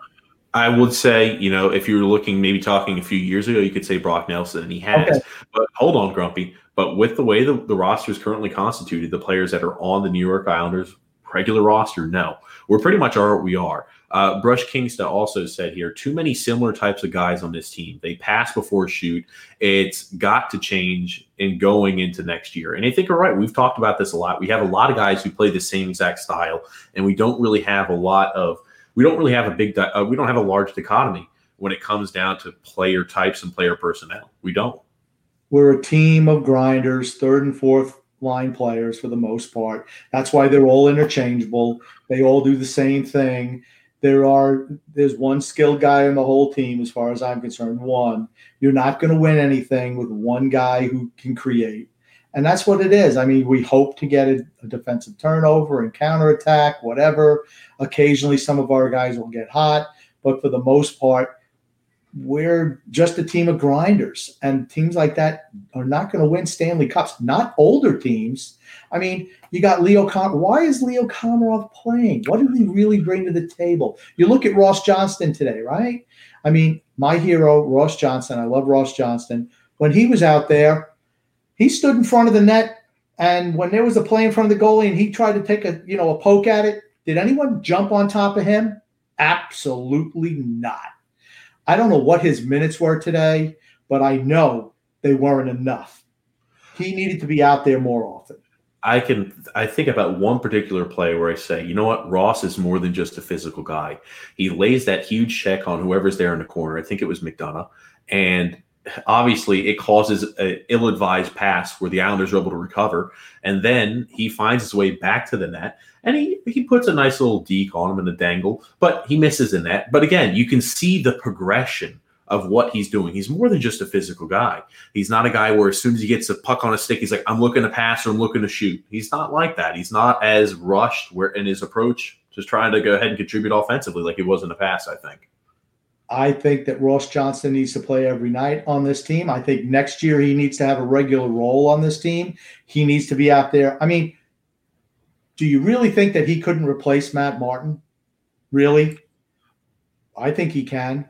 I would say, you know, if you were looking, maybe talking a few years ago, you could say Brock Nelson, and he has. Okay. But hold on, Grumpy. But with the way the, the roster is currently constituted, the players that are on the New York Islanders regular roster, no. We're pretty much are what we are. Uh, Bruce Kingston also said here too many similar types of guys on this team. They pass before shoot. It's got to change in going into next year. And I think you're right. We've talked about this a lot. We have a lot of guys who play the same exact style, and we don't really have a lot of. We don't really have a big. Uh, we don't have a large dichotomy when it comes down to player types and player personnel. We don't. We're a team of grinders, third and fourth line players for the most part. That's why they're all interchangeable. They all do the same thing there are there's one skilled guy on the whole team as far as i'm concerned one. You're not going to win anything with one guy who can create. And that's what it is. I mean we hope to get a, a defensive turnover and counterattack whatever. Occasionally some of our guys will get hot but for the most part we're just a team of grinders and teams like that are not going to win stanley cups not older teams i mean you got Leo Con. Why is Leo Komarov playing? What did he really bring to the table? You look at Ross Johnston today, right? I mean, my hero, Ross Johnston. I love Ross Johnston. When he was out there, he stood in front of the net, and when there was a play in front of the goalie, and he tried to take a you know a poke at it, did anyone jump on top of him? Absolutely not. I don't know what his minutes were today, but I know they weren't enough. He needed to be out there more often. I can I think about one particular play where I say, you know what, Ross is more than just a physical guy. He lays that huge check on whoever's there in the corner. I think it was McDonagh, and obviously it causes an ill-advised pass where the Islanders are able to recover, and then he finds his way back to the net, and he he puts a nice little deke on him in the dangle, but he misses the net. But again, you can see the progression of what he's doing. He's more than just a physical guy. He's not a guy where as soon as he gets a puck on a stick, he's like, I'm looking to pass or I'm looking to shoot. He's not like that. He's not as rushed where in his approach, just trying to go ahead and contribute offensively like he was in the past, I think. I think that Ross Johnston needs to play every night on this team. I think next year he needs to have a regular role on this team. He needs to be out there. I mean, do you really think that he couldn't replace Matt Martin? Really? I think he can.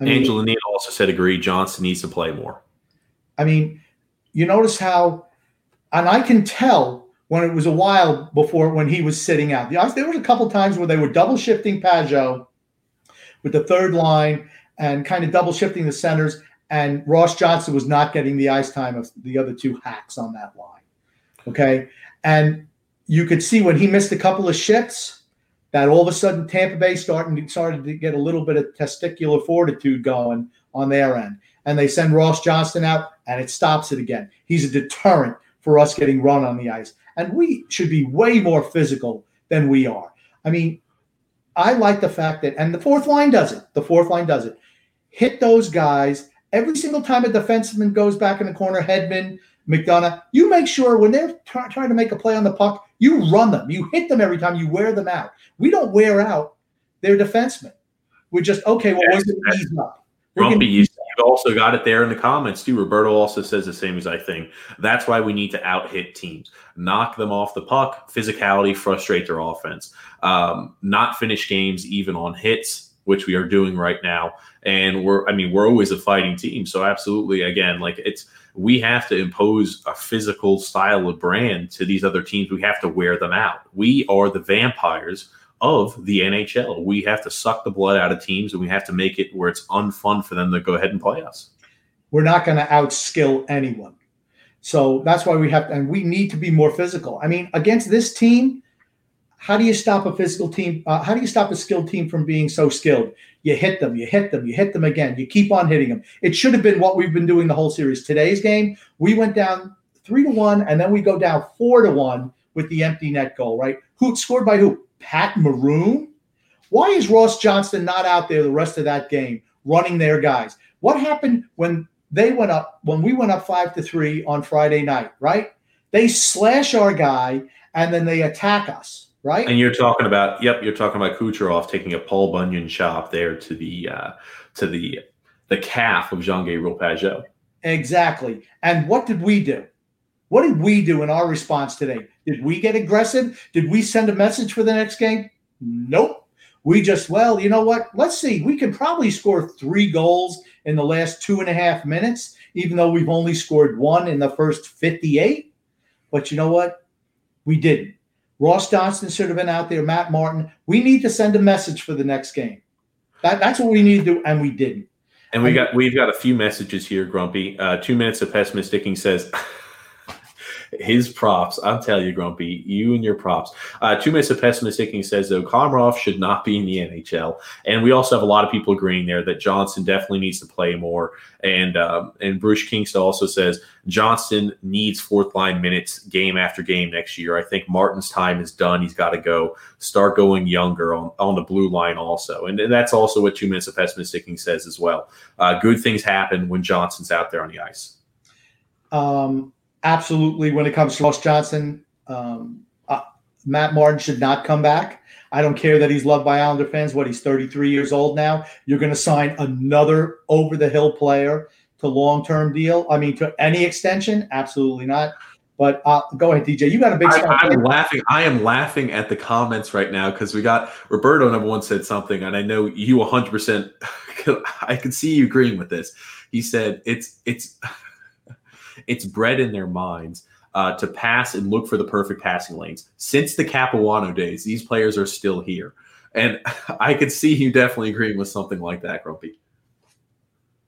I mean, Angela Neal also said agree. Johnston needs to play more. I mean, you notice how, and I can tell when it was a while before when he was sitting out. There was a couple times where they were double shifting Pageau with the third line and kind of double shifting the centers, and Ross Johnston was not getting the ice time of the other two hacks on that line. Okay, and you could see when he missed a couple of shifts that all of a sudden Tampa Bay starting started to get a little bit of testicular fortitude going on their end. And they send Ross Johnston out and it stops it again. He's a deterrent for us getting run on the ice. And we should be way more physical than we are. I mean, I like the fact that, and the fourth line does it. The fourth line does it. Hit those guys every single time a defenseman goes back in the corner, Hedman, McDonagh, you make sure when they're try, trying to make a play on the puck, you run them. You hit them every time. You wear them out. We don't wear out their defensemen. We're just okay. Well, we're going to ease up. Grumpy, you, have also got it there in the comments too. Roberto also says the same as I think. That's why we need to out hit teams, knock them off the puck, physicality, frustrate their offense, um, not finish games even on hits, which we are doing right now. And we're, I mean, we're always a fighting team. So absolutely, again, like it's we have to impose a physical style of brand to these other teams. We have to wear them out. We are the vampires of the NHL. We have to suck the blood out of teams and we have to make it where it's unfun for them to go ahead and play us. We're not going to outskill anyone. So that's why we have to, and we need to be more physical. I mean, against this team, how do you stop a physical team? Uh, how do you stop a skilled team from being so skilled? You hit them, you hit them, you hit them again. You keep on hitting them. It should have been what we've been doing the whole series. Today's game, we went down three to one, and then we go down four to one with the empty net goal. Right? Who scored by who? Pat Maroon? Why is Ross Johnston not out there the rest of that game running their guys? What happened when they went up when we went up five to three on Friday night? Right? They slash our guy and then they attack us right? And you're talking about, yep, you're talking about Kucherov taking a Paul Bunyan chop there to the uh, to the the calf of Jean Gabriel Pageau. Exactly. And what did we do? What did we do in our response today? Did we get aggressive? Did we send a message for the next game? Nope. We just, well, you know what? Let's see. We can probably score three goals in the last two and a half minutes, even though we've only scored one in the first 58. But you know what? We didn't. Ross Johnston should have been out there. Matt Martin. We need to send a message for the next game. That, that's what we need to do, and we didn't. And we got we've got a few messages here, Grumpy. Uh, two minutes of pessimisticking says his props. I'll tell you, Grumpy, you and your props. Uh, two minutes of pessimistic. says though Komarov should not be in the NHL, and we also have a lot of people agreeing there that Johnston definitely needs to play more. And um, and Bruce Kingston also says Johnston needs fourth line minutes game after game next year. I think Martin's time is done. He's got to go start going younger on, on the blue line also, and, and that's also what two minutes of pessimistic says as well. Uh, good things happen when Johnston's out there on the ice. Um, absolutely when it comes to Ross Johnston, um, uh, Matt Martin should not come back. I don't care that he's loved by Islander fans. What he's 33 years old now. You're going to sign another over the hill player to long term deal. I mean, to any extension, absolutely not. But uh, go ahead, TJ. You got a big. I, am laughing. I am laughing at the comments right now because we got Roberto number one said something, and I know you 100. percent *laughs* I can see you agreeing with this. He said it's it's it's bred in their minds uh, to pass and look for the perfect passing lanes. Since the Capuano days, these players are still here. And *laughs* I could see you definitely agreeing with something like that, Grumpy.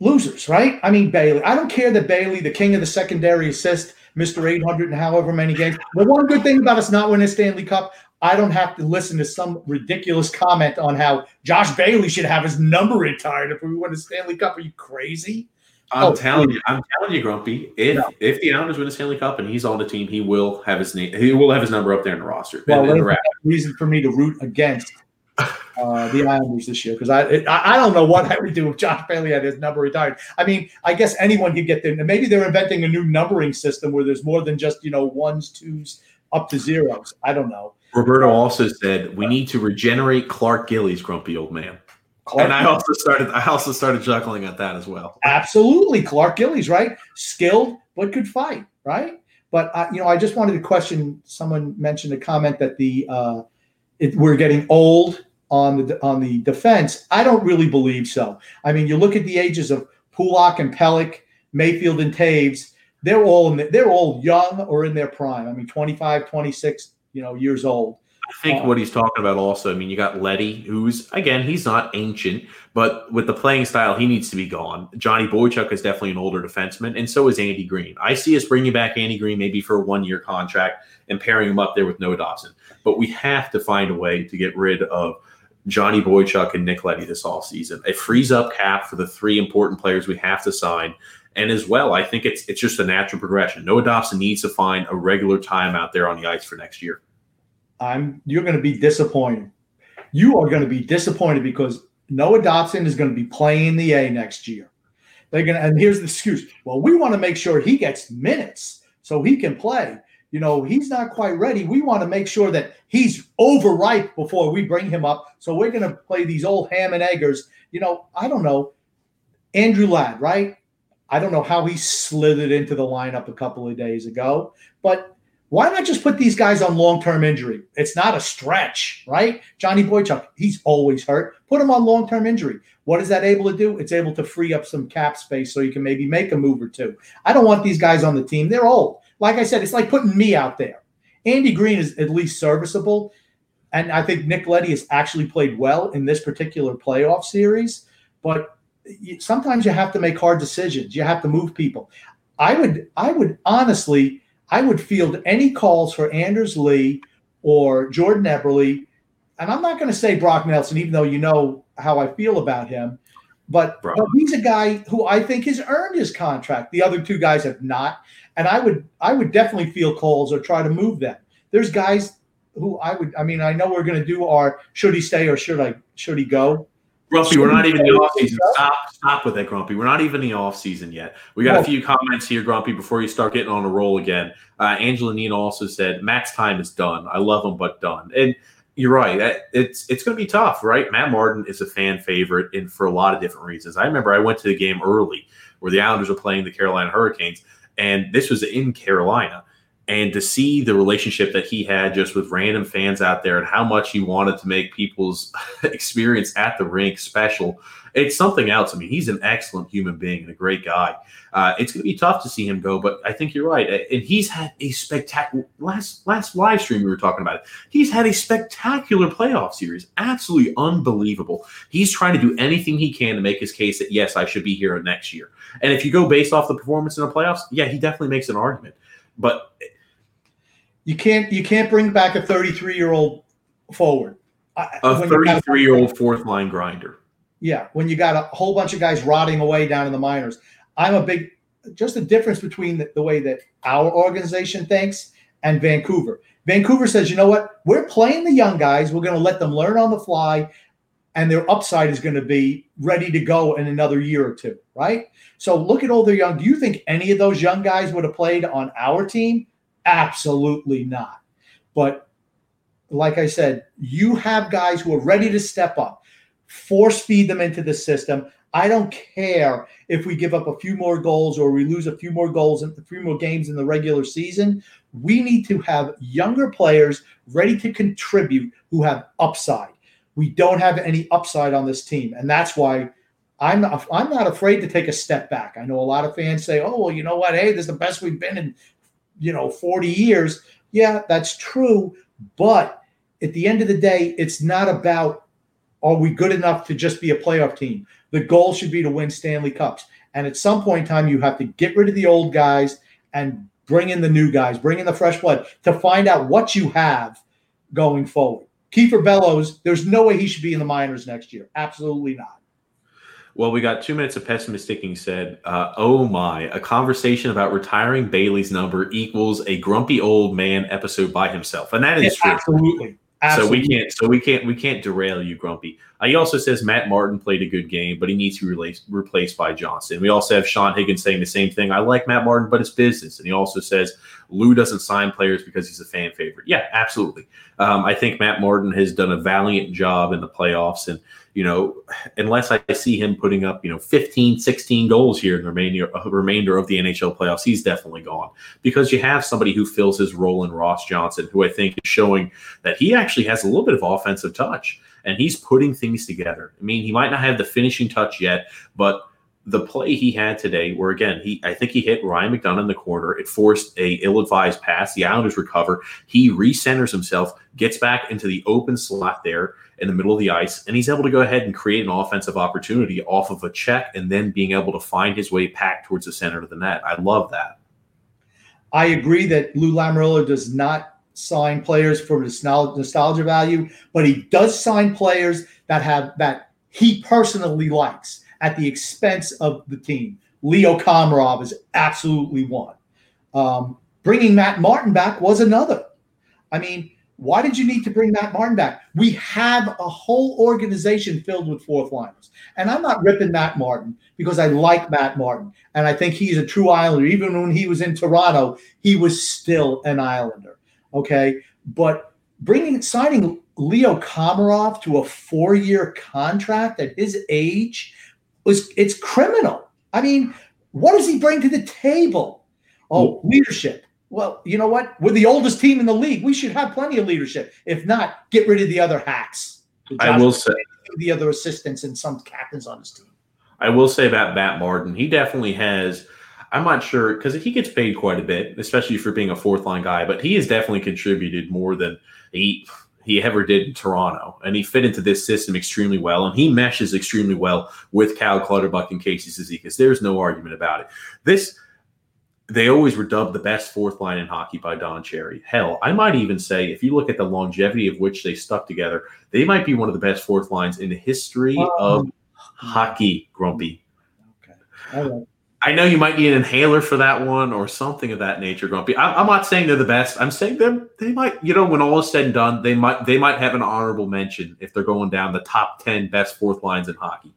Losers, right? I mean, Bailey. I don't care that Bailey, the king of the secondary assist, Mr. 800 and however many games. The one good thing about us not winning a Stanley Cup, I don't have to listen to some ridiculous comment on how Josh Bailey should have his number retired if we win a Stanley Cup. Are you crazy? I'm oh, telling you, I'm telling you, Grumpy. If no. if the Islanders win the Stanley Cup and he's on the team, he will have his name. He will have his number up there in the roster. Well, in the reason for me to root against uh, the Islanders this year because I I don't know what I would do if Josh Bailey had his number retired. I mean, I guess anyone could get there. Maybe they're inventing a new numbering system where there's more than just you know ones, twos, up to zeros. I don't know. Roberto also said we need to regenerate Clark Gillies, grumpy old man. Clark and I also started I also started chuckling at that as well. Absolutely, Clark Gillies, right? Skilled but could fight, right? But uh, you know, I just wanted to question. Someone mentioned a comment that the uh, it, we're getting old on the on the defense. I don't really believe so. I mean, you look at the ages of Pulock and Pelech, Mayfield and Toews. They're all in the, they're all young or in their prime. I mean, 25, 26, you know, years old. I think what he's talking about also, I mean, you got Leddy, who's again, he's not ancient, but with the playing style, he needs to be gone. Johnny Boychuk is definitely an older defenseman, and so is Andy Greene. I see us bringing back Andy Greene maybe for a one year contract and pairing him up there with Noah Dobson. But we have to find a way to get rid of Johnny Boychuk and Nick Leddy this all season. It frees up cap for the three important players we have to sign. And as well, I think it's it's just a natural progression. Noah Dobson needs to find a regular time out there on the ice for next year. I'm you're going to be disappointed. You are going to be disappointed because Noah Dobson is going to be playing the A next year. They're gonna, and here's the excuse. Well, we want to make sure he gets minutes so he can play. You know, he's not quite ready. We want to make sure that he's overripe before we bring him up. So we're going to play these old ham and eggers. You know, I don't know. Andrew Ladd, right? I don't know how he slithered into the lineup a couple of days ago, but why not just put these guys on long term injury? It's not a stretch, right? Johnny Boychuk, he's always hurt. Put him on long term injury. What is that able to do? It's able to free up some cap space so you can maybe make a move or two. I don't want these guys on the team. They're old. Like I said, it's like putting me out there. Andy Greene is at least serviceable. And I think Nick Leddy has actually played well in this particular playoff series. But sometimes you have to make hard decisions. You have to move people. I would, I would honestly I would field any calls for Anders Lee or Jordan Eberle. And I'm not going to say Brock Nelson, even though you know how I feel about him. But, but, he's a guy who I think has earned his contract. The other two guys have not. And I would I would definitely feel calls or try to move them. There's guys who I would I mean, I know we're gonna do our should he stay or should I should he go? Grumpy, we're not even in the off season. Stop, stop with that, Grumpy. We're not even in the off season yet. We got a few comments here, Grumpy, before you start getting on a roll again. Uh, Angela Nina also said Matt's time is done. I love him, but done. And you're right. It's it's going to be tough, right? Matt Martin is a fan favorite, and for a lot of different reasons. I remember I went to the game early where the Islanders were playing the Carolina Hurricanes, and this was in Carolina and to see the relationship that he had just with random fans out there and how much he wanted to make people's *laughs* experience at the rink special it's something else i mean he's an excellent human being and a great guy. Uh, it's going to be tough to see him go but i think you're right. And he's had a spectacular last last live stream we were talking about it he's had a spectacular playoff series. Absolutely unbelievable. He's trying to do anything he can to make his case that yes i should be here next year. And if you go based off the performance in the playoffs yeah he definitely makes an argument. But you can't you can't bring back a 33 year old forward. A 33 year old fourth line grinder. Yeah, when you got a whole bunch of guys rotting away down in the minors. I'm a big just the difference between the, the way that our organization thinks and Vancouver. Vancouver says, you know what? We're playing the young guys. We're going to let them learn on the fly, and their upside is going to be ready to go in another year or two, right? So look at all their young. Do you think any of those young guys would have played on our team? Absolutely not. But like I said, you have guys who are ready to step up, force feed them into the system. I don't care if we give up a few more goals or we lose a few more goals and a few more games in the regular season. We need to have younger players ready to contribute who have upside. We don't have any upside on this team, and that's why I'm not, I'm not afraid to take a step back. I know a lot of fans say, "Oh, well, you know what? Hey, this is the best we've been in you know 40 years yeah that's true but at the end of the day it's not about are we good enough to just be a playoff team the goal should be to win stanley cups and at some point in time you have to get rid of the old guys and bring in the new guys bring in the fresh blood to find out what you have going forward Kiefer Bellows, there's no way he should be in the minors next year. Absolutely not. Well, we got two minutes of pessimisticking said, uh, oh my, a conversation about retiring Bailey's number equals a grumpy old man episode by himself. And that is yeah, true. Absolutely. Absolutely. So we can't so we can't we can't derail you, Grumpy. Uh, he also says Matt Martin played a good game, but he needs to be replaced, by Johnston. We also have Sean Higgins saying the same thing. I like Matt Martin, but it's business. And he also says Lou doesn't sign players because he's a fan favorite. Yeah, absolutely. Um, I think Matt Martin has done a valiant job in the playoffs, and you know, unless I see him putting up, you know, 15, 16 goals here in the remainder, uh, remainder of the NHL playoffs, he's definitely gone because you have somebody who fills his role in Ross Johnston, who I think is showing that he actually has a little bit of offensive touch and he's putting things together. I mean, he might not have the finishing touch yet, but the play he had today, where again, he I think he hit Ryan McDonagh in the corner. It forced a ill-advised pass. The Islanders recover. He recenters himself, gets back into the open slot there in the middle of the ice, and he's able to go ahead and create an offensive opportunity off of a check and then being able to find his way back towards the center of the net. I love that. I agree that Lou Lamoriello does not sign players for nostalgia value, but he does sign players that have that he personally likes at the expense of the team. Leo Komarov is absolutely one. Um, bringing Matt Martin back was another. I mean, Why did you need to bring Matt Martin back? We have a whole organization filled with fourth liners. And I'm not ripping Matt Martin because I like Matt Martin. And I think he's a true Islander. Even when he was in Toronto, he was still an Islander. Okay. But bringing, signing Leo Komarov to a four year contract at his age was, it's criminal. I mean, what does he bring to the table? Oh, leadership. Well, you know what? We're the oldest team in the league. We should have plenty of leadership. If not, get rid of the other hacks. I will say the other assistants and some captains on his team. I will say about Matt Martin, he definitely has. I'm not sure because he gets paid quite a bit, especially for being a fourth line guy. But he has definitely contributed more than he he ever did in Toronto, and he fit into this system extremely well, and he meshes extremely well with Cal Clutterbuck and Casey Cizikas. There's no argument about it. This they always were dubbed the best fourth line in hockey by Don Cherry. Hell, I might even say, if you look at the longevity of which they stuck together, they might be one of the best fourth lines in the history um, of hockey, Grumpy. Okay. I know you might need an inhaler for that one or something of that nature, Grumpy. I, am not saying they're the best. I'm saying them they might, you know, when all is said and done, they might they might have an honorable mention if they're going down the top ten best fourth lines in hockey.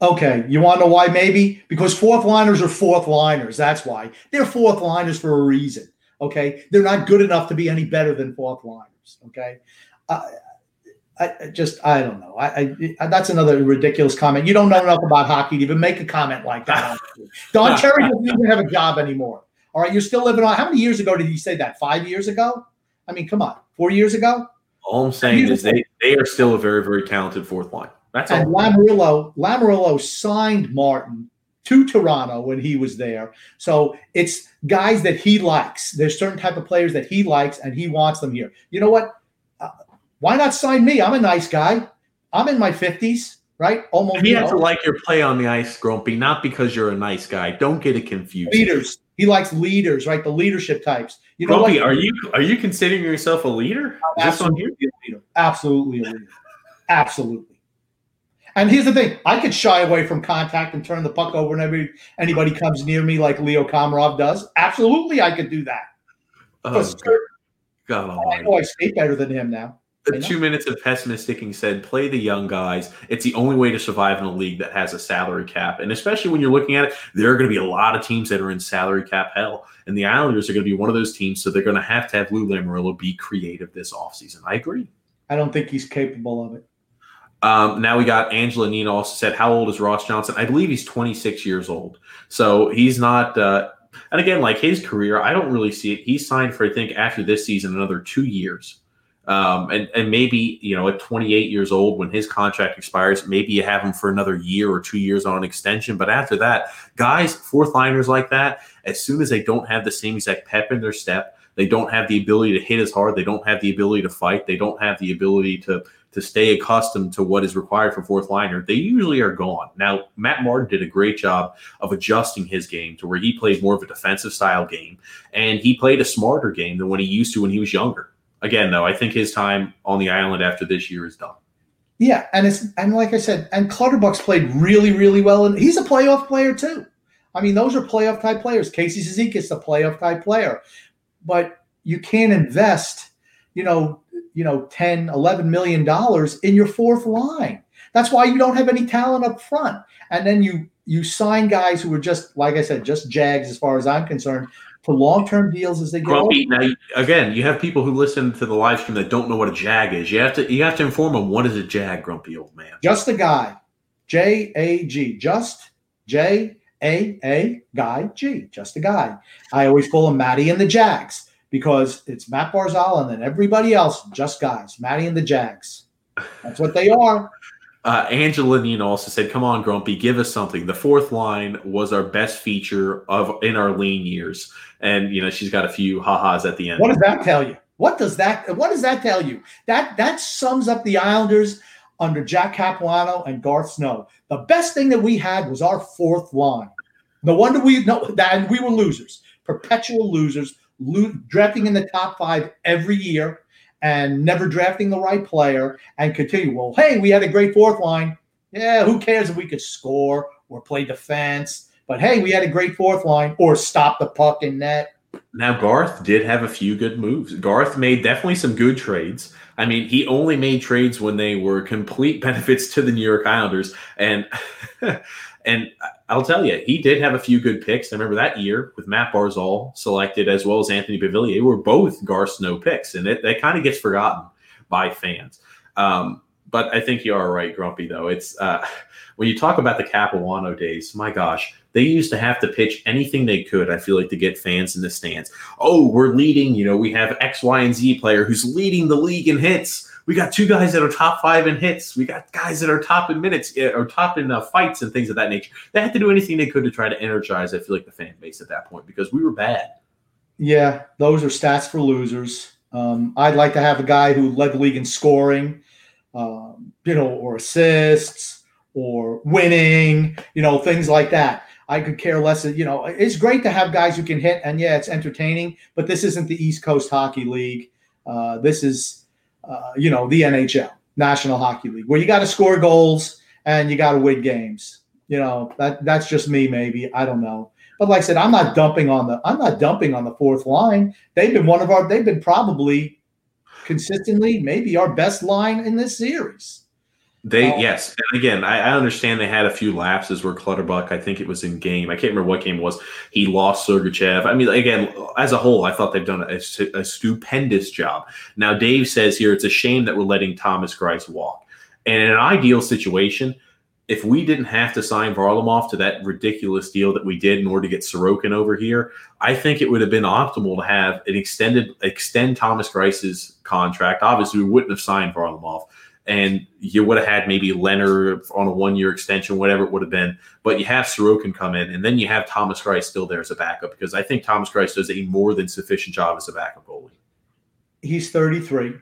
Okay, you want to know why? Maybe because fourth liners are fourth liners. That's why they're fourth liners for a reason. Okay, they're not good enough to be any better than fourth liners. Okay, uh, I just I don't know. I, I, that's another ridiculous comment. You don't know enough about hockey to even make a comment like that. *laughs* Don Cherry doesn't even have a job anymore. All right, you're still living on. How many years ago did he say that? Five years ago? I mean, come on, four years ago. All I'm saying is they they are still a very very talented fourth line. That's and Lamoriello, Lamoriello signed Martin to Toronto when he was there. So it's guys that he likes. There's certain type of players that he likes and he wants them here. You know what? Why not sign me? I'm a nice guy. I'm in my 50s, right? Almost. He has to like your play on the ice, Grumpy, not because you're a nice guy. Don't get it confused. Leaders. He likes leaders, right? The leadership types. You know, Grumpy, are you are you considering yourself a leader? Absolutely a leader. Absolutely a leader. Absolutely. And here's the thing: I could shy away from contact and turn the puck over whenever anybody comes near me, like Leo Komarov does. Absolutely, I could do that. Oh, God, God oh, I know I skate better than him now. The two minutes of pessimisticking said, play the young guys. It's the only way to survive in a league that has a salary cap. And especially when you're looking at it, there are going to be a lot of teams that are in salary cap hell. And the Islanders are going to be one of those teams. So they're going to have to have Lou Lamoriello be creative this offseason. I agree. I don't think he's capable of it. Um, now we got Angela Nina also said, How old is Ross Johnston? I believe he's 26 years old. So he's not, uh, and again, like his career, I don't really see it. He signed for, I think, after this season, another two years. Um, and, and maybe, you know, at 28 years old, when his contract expires, maybe you have him for another year or two years on an extension. But after that, guys, fourth liners like that, as soon as they don't have the same exact pep in their step, they don't have the ability to hit as hard, they don't have the ability to fight, they don't have the ability to to stay accustomed to what is required for fourth liner, they usually are gone. Now, Matt Martin did a great job of adjusting his game to where he played more of a defensive style game and he played a smarter game than when he used to when he was younger. Again, though, I think his time on the island after this year is done. Yeah, and it's and like I said, and Clutterbuck's played really, really well, and he's a playoff player too. I mean, those are playoff type players. Casey Cizikas, a playoff type player, but you can't invest, you know, you know 10 11 million dollars in your fourth line that's why you don't have any talent up front and then you you sign guys who are just like i said just jags as far as i'm concerned to long-term deals as they go. Grumpy, now again you have people who listen to the live stream that don't know what a jag is you have to you have to inform them what is a jag grumpy old man just a guy j-a-g just j a a guy G, just a guy. I always call him Matty and the Jags because it's Matt Barzal and then everybody else, just guys, Matty and the Jags. That's what they are. Uh, Angela Nina also said, "Come on, Grumpy, give us something." The fourth line was our best feature of in our lean years, and you know she's got a few ha-has at the end. What does that tell you? What does that? What does that tell you? That that sums up the Islanders under Jack Capuano and Garth Snow. The best thing that we had was our fourth line. No wonder we no that we were losers, perpetual losers lo- drafting in the top five every year and never drafting the right player and continue. Well, hey, we had a great fourth line. Yeah, who cares if we could score or play defense? But hey, we had a great fourth line or stop the puck in net. Now Garth did have a few good moves. Garth made definitely some good trades. I mean, he only made trades when they were complete *laughs* benefits to the New York Islanders, and *laughs* and I'll tell you, he did have a few good picks. I remember that year with Matt Barzal selected as well as Anthony Beauvillier were both Garth Snow picks, and it, that kind of gets forgotten by fans. Um, but I think you are right, Grumpy. Though it's uh, when you talk about the Capuano days, my gosh, they used to have to pitch anything they could. I feel like to get fans in the stands. Oh, we're leading. You know, we have X, Y, and Z player who's leading the league in hits. We got two guys that are top five in hits. We got guys that are top in minutes eh, or top in uh, fights and things of that nature. They had to do anything they could to try to energize. I feel like the fan base at that point because we were bad. Yeah, those are stats for losers. Um, I'd like to have a guy who led the league in scoring, um, you know, or assists or winning, you know, things like that. I could care less. You know, it's great to have guys who can hit, and yeah, it's entertaining. But this isn't the East Coast Hockey League. Uh, this is, uh, you know, the NHL, National Hockey League, where you got to score goals and you got to win games. You know, that that's just me. Maybe I don't know. But like I said, I'm not dumping on the I'm not dumping on the fourth line. They've been one of our they've been probably consistently maybe our best line in this series. They um, yes, and again, I, I, understand they had a few lapses where Clutterbuck, I think it was in game. I can't remember what game it was. He lost Sergachev. I mean, again, as a whole, I thought they've done a, a stupendous job. Now, Dave says here it's a shame that we're letting Thomas Greiss walk. And in an ideal situation, if we didn't have to sign Varlamov to that ridiculous deal that we did in order to get Sorokin over here, I think it would have been optimal to have an extended extend Thomas Greiss's contract. Obviously, we wouldn't have signed Varlamov, and you would have had maybe Leonard on a one year extension, whatever it would have been. But you have Sorokin come in, and then you have Thomas Greiss still there as a backup because I think Thomas Greiss does a more than sufficient job as a backup goalie. He's 33.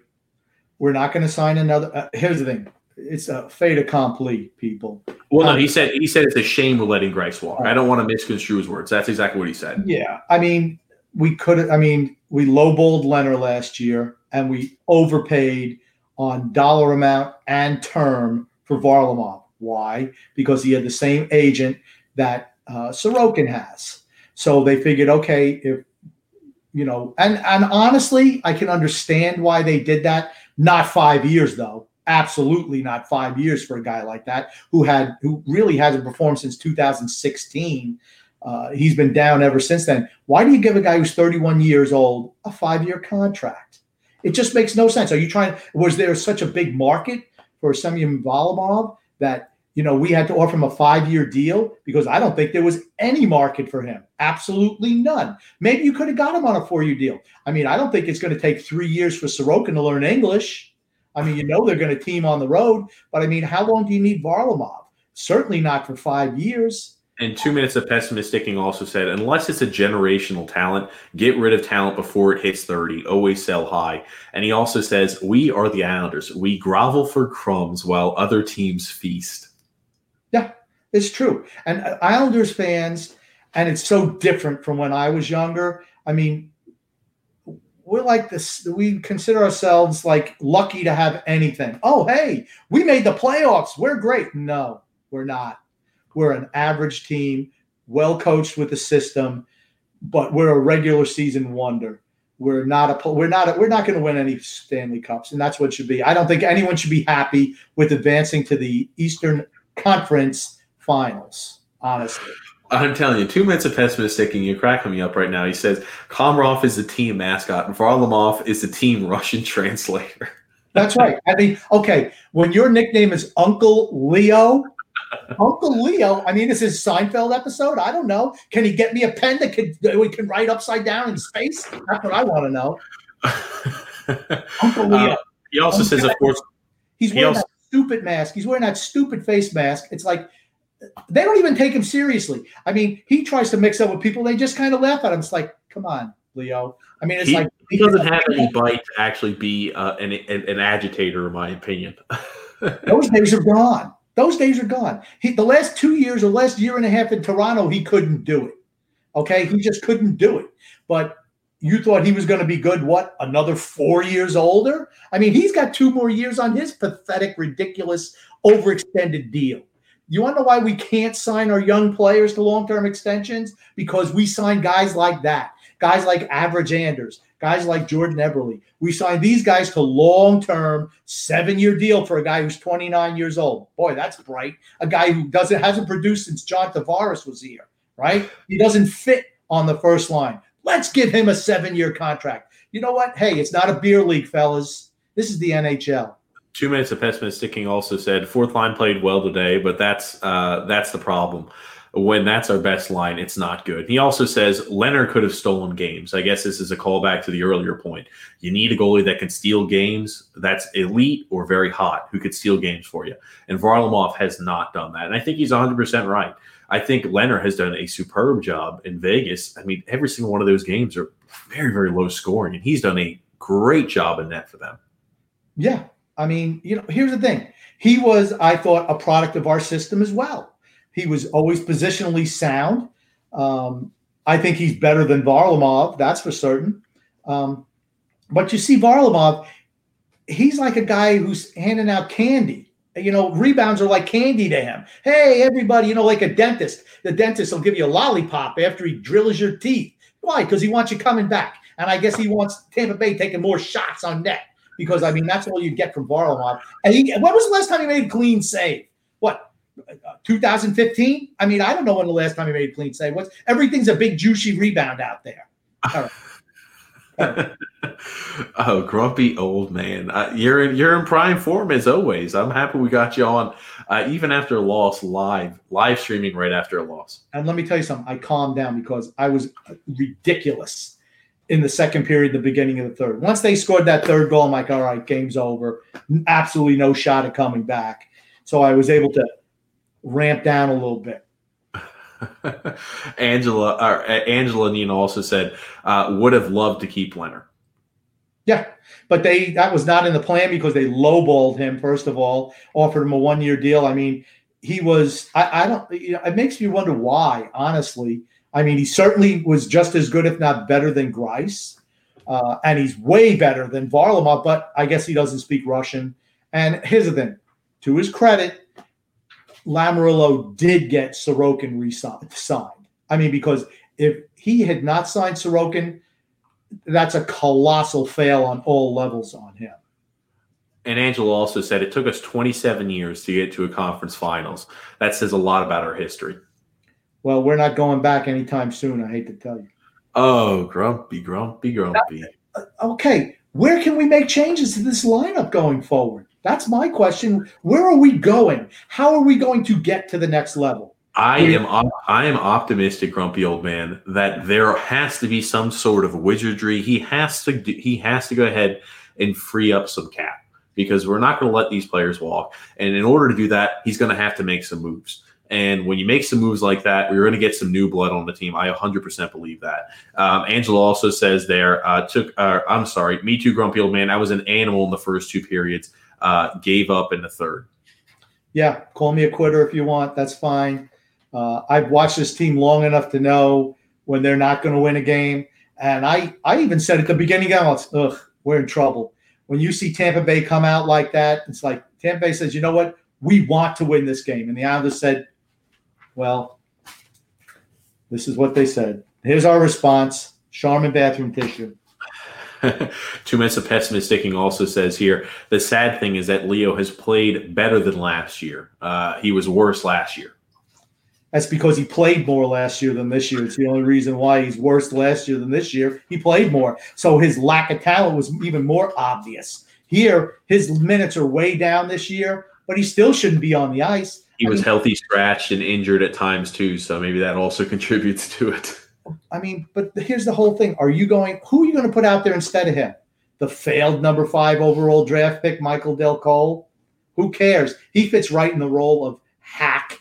We're not going to sign another. Uh, here's the thing it's a fait accompli, people. Well, no, he said he said it's a shame we're letting Greiss walk. I don't want to misconstrue his words. That's exactly what he said. Yeah, I mean, we could. I mean, we lowballed Leonard last year, and we overpaid on dollar amount and term for Varlamov. Why? Because he had the same agent that uh, Sorokin has. So they figured, okay, if you know, and and honestly, I can understand why they did that. Not five years though absolutely not five years for a guy like that who had who really hasn't performed since 2016. Uh, he's been down ever since then. Why do you give a guy who's 31 years old a five-year contract? It just makes no sense. Are you trying? Was there such a big market for Semyon Varlamov that you know we had to offer him a five-year deal? Because I don't think there was any market for him. Absolutely none. Maybe you could have got him on a four-year deal. I mean, I don't think it's going to take three years for Sorokin to learn English. I mean, you know they're going to team on the road, but I mean, how long do you need Varlamov? Certainly not for five years. And two minutes of pessimisticking also said, unless it's a generational talent, get rid of talent before it hits 30. Always sell high. And he also says, We are the Islanders. We grovel for crumbs while other teams feast. Yeah, it's true. And uh, Islanders fans, and it's so different from when I was younger. I mean, we're like this we consider ourselves like lucky to have anything oh hey we made the playoffs we're great no we're not we're an average team well coached with the system but we're a regular season wonder we're not a we're not a, we're not going to win any stanley cups and that's what should be i don't think anyone should be happy with advancing to the eastern conference finals honestly I'm telling you, two minutes of pessimistic and you're cracking me up right now. He says Komarov is the team mascot and Varlamov is the team *laughs* Russian translator. That's right. I mean, okay, when your nickname is Uncle Leo, Uncle Leo, I mean, this is his Seinfeld episode? I don't know. Can he get me a pen that could that we can write upside down in space? That's what I want to know. *laughs* Uncle Leo. Uh, he also Uncle says, of course, he's wearing he also, that stupid mask. He's wearing that stupid face mask. It's like they don't even take him seriously. I mean, he tries to mix up with people. They just kind of laugh at him. It's like, come on, Leo. I mean, it's he, like he doesn't have any bite to actually be uh, an, an, an agitator, in my opinion. *laughs* Those days are gone. Those days are gone. He, the last two years or last year and a half in Toronto, he couldn't do it. Okay, he just couldn't do it. But you thought he was going to be good. What another four years older? I mean, he's got two more years on his pathetic, ridiculous, overextended deal. You want to know why we can't sign our young players to long term extensions? Because we sign guys like that, guys like Average Anders, guys like Jordan Eberle. We signed these guys to long-term, seven-year deal for a guy who's 29 years old. Boy, that's bright. A guy who doesn't hasn't produced since John Tavares was here, right? He doesn't fit on the first line. Let's give him a seven-year contract. You know what? Hey, it's not a beer league, fellas. This is the NHL. Two minutes of pessimistic sticking also said fourth line played well today, but that's uh, that's the problem when that's our best line, it's not good. He also says Leonard could have stolen games. I guess this is a callback to the earlier point. You need a goalie that can steal games that's elite or very hot, who could steal games for you. And Varlamov has not done that. And I think he's 100% right. I think Leonard has done a superb job in Vegas. I mean, every single one of those games are very, very low scoring, and he's done a great job in net for them. Yeah. I mean, you know, here's the thing. He was, I thought, a product of our system as well. He was always positionally sound. Um, I think he's better than Varlamov, that's for certain. Um, but you see, Varlamov, he's like a guy who's handing out candy. You know, rebounds are like candy to him. Hey, everybody, you know, like a dentist. The dentist will give you a lollipop after he drills your teeth. Why? Because he wants you coming back. And I guess he wants Tampa Bay taking more shots on net because, I mean, that's all you get from Varlamov. And he, when was the last time he made a clean save? What, 2015. I mean, I don't know when the last time he made a clean save was. Everything's a big juicy rebound out there. *laughs* oh, grumpy old man! Uh, you're in you're in prime form as always. I'm happy we got you on, uh, even after a loss, live live streaming right after a loss. And let me tell you something. I calmed down because I was ridiculous in the second period, the beginning of the third. Once they scored that third goal, I'm like, all right, game's over. Absolutely no shot at coming back. So I was able to ramp down a little bit. *laughs* Angela or uh, Angela Nina also said uh, would have loved to keep Leonard. Yeah, but they that was not in the plan because they lowballed him first of all, offered him a one year deal. I mean, he was I, I don't you know, it makes me wonder why, honestly. I mean, he certainly was just as good, if not better, than Greiss, Uh, and he's way better than Varlamov, but I guess he doesn't speak Russian. And here's the thing to his credit, Lamoriello did get Sorokin re-signed. I mean, because if he had not signed Sorokin, that's a colossal fail on all levels on him. And Angela also said it took us 27 years to get to a conference finals. That says a lot about our history. Well, we're not going back anytime soon. I hate to tell you. Oh, grumpy, grumpy, grumpy. Uh, okay, where can we make changes to this lineup going forward? That's my question. Where are we going? How are we going to get to the next level? I am I am optimistic, grumpy old man, that there has to be some sort of wizardry. He has to do, he has to go ahead and free up some cap because we're not going to let these players walk. And in order to do that, he's going to have to make some moves. And when you make some moves like that, we're going to get some new blood on the team. I 100% believe that. Um, Angela also says there, uh, took, uh, I'm sorry, me too, grumpy old man. I was an animal in the first two periods uh, gave up in the third. Yeah, call me a quitter if you want. That's fine. Uh, I've watched this team long enough to know when they're not going to win a game. And I, I even said at the beginning, I was, ugh, we're in trouble. When you see Tampa Bay come out like that, it's like Tampa Bay says, you know what? We want to win this game. And the Islanders said, well, this is what they said. Here's our response Charmin bathroom tissue. *laughs* Two minutes of pessimisticking also says here the sad thing is that Leo has played better than last year. Uh, he was worse last year. That's because he played more last year than this year. It's the only reason why he's worse last year than this year. He played more. So his lack of talent was even more obvious. Here, his minutes are way down this year, but he still shouldn't be on the ice. He I was mean, healthy, scratched, and injured at times too. So maybe that also *laughs* contributes to it. I mean, but here's the whole thing. Are you going, who are you going to put out there instead of him? The failed number five overall draft pick, Michael Dal Colle? Who cares? He fits right in the role of hack.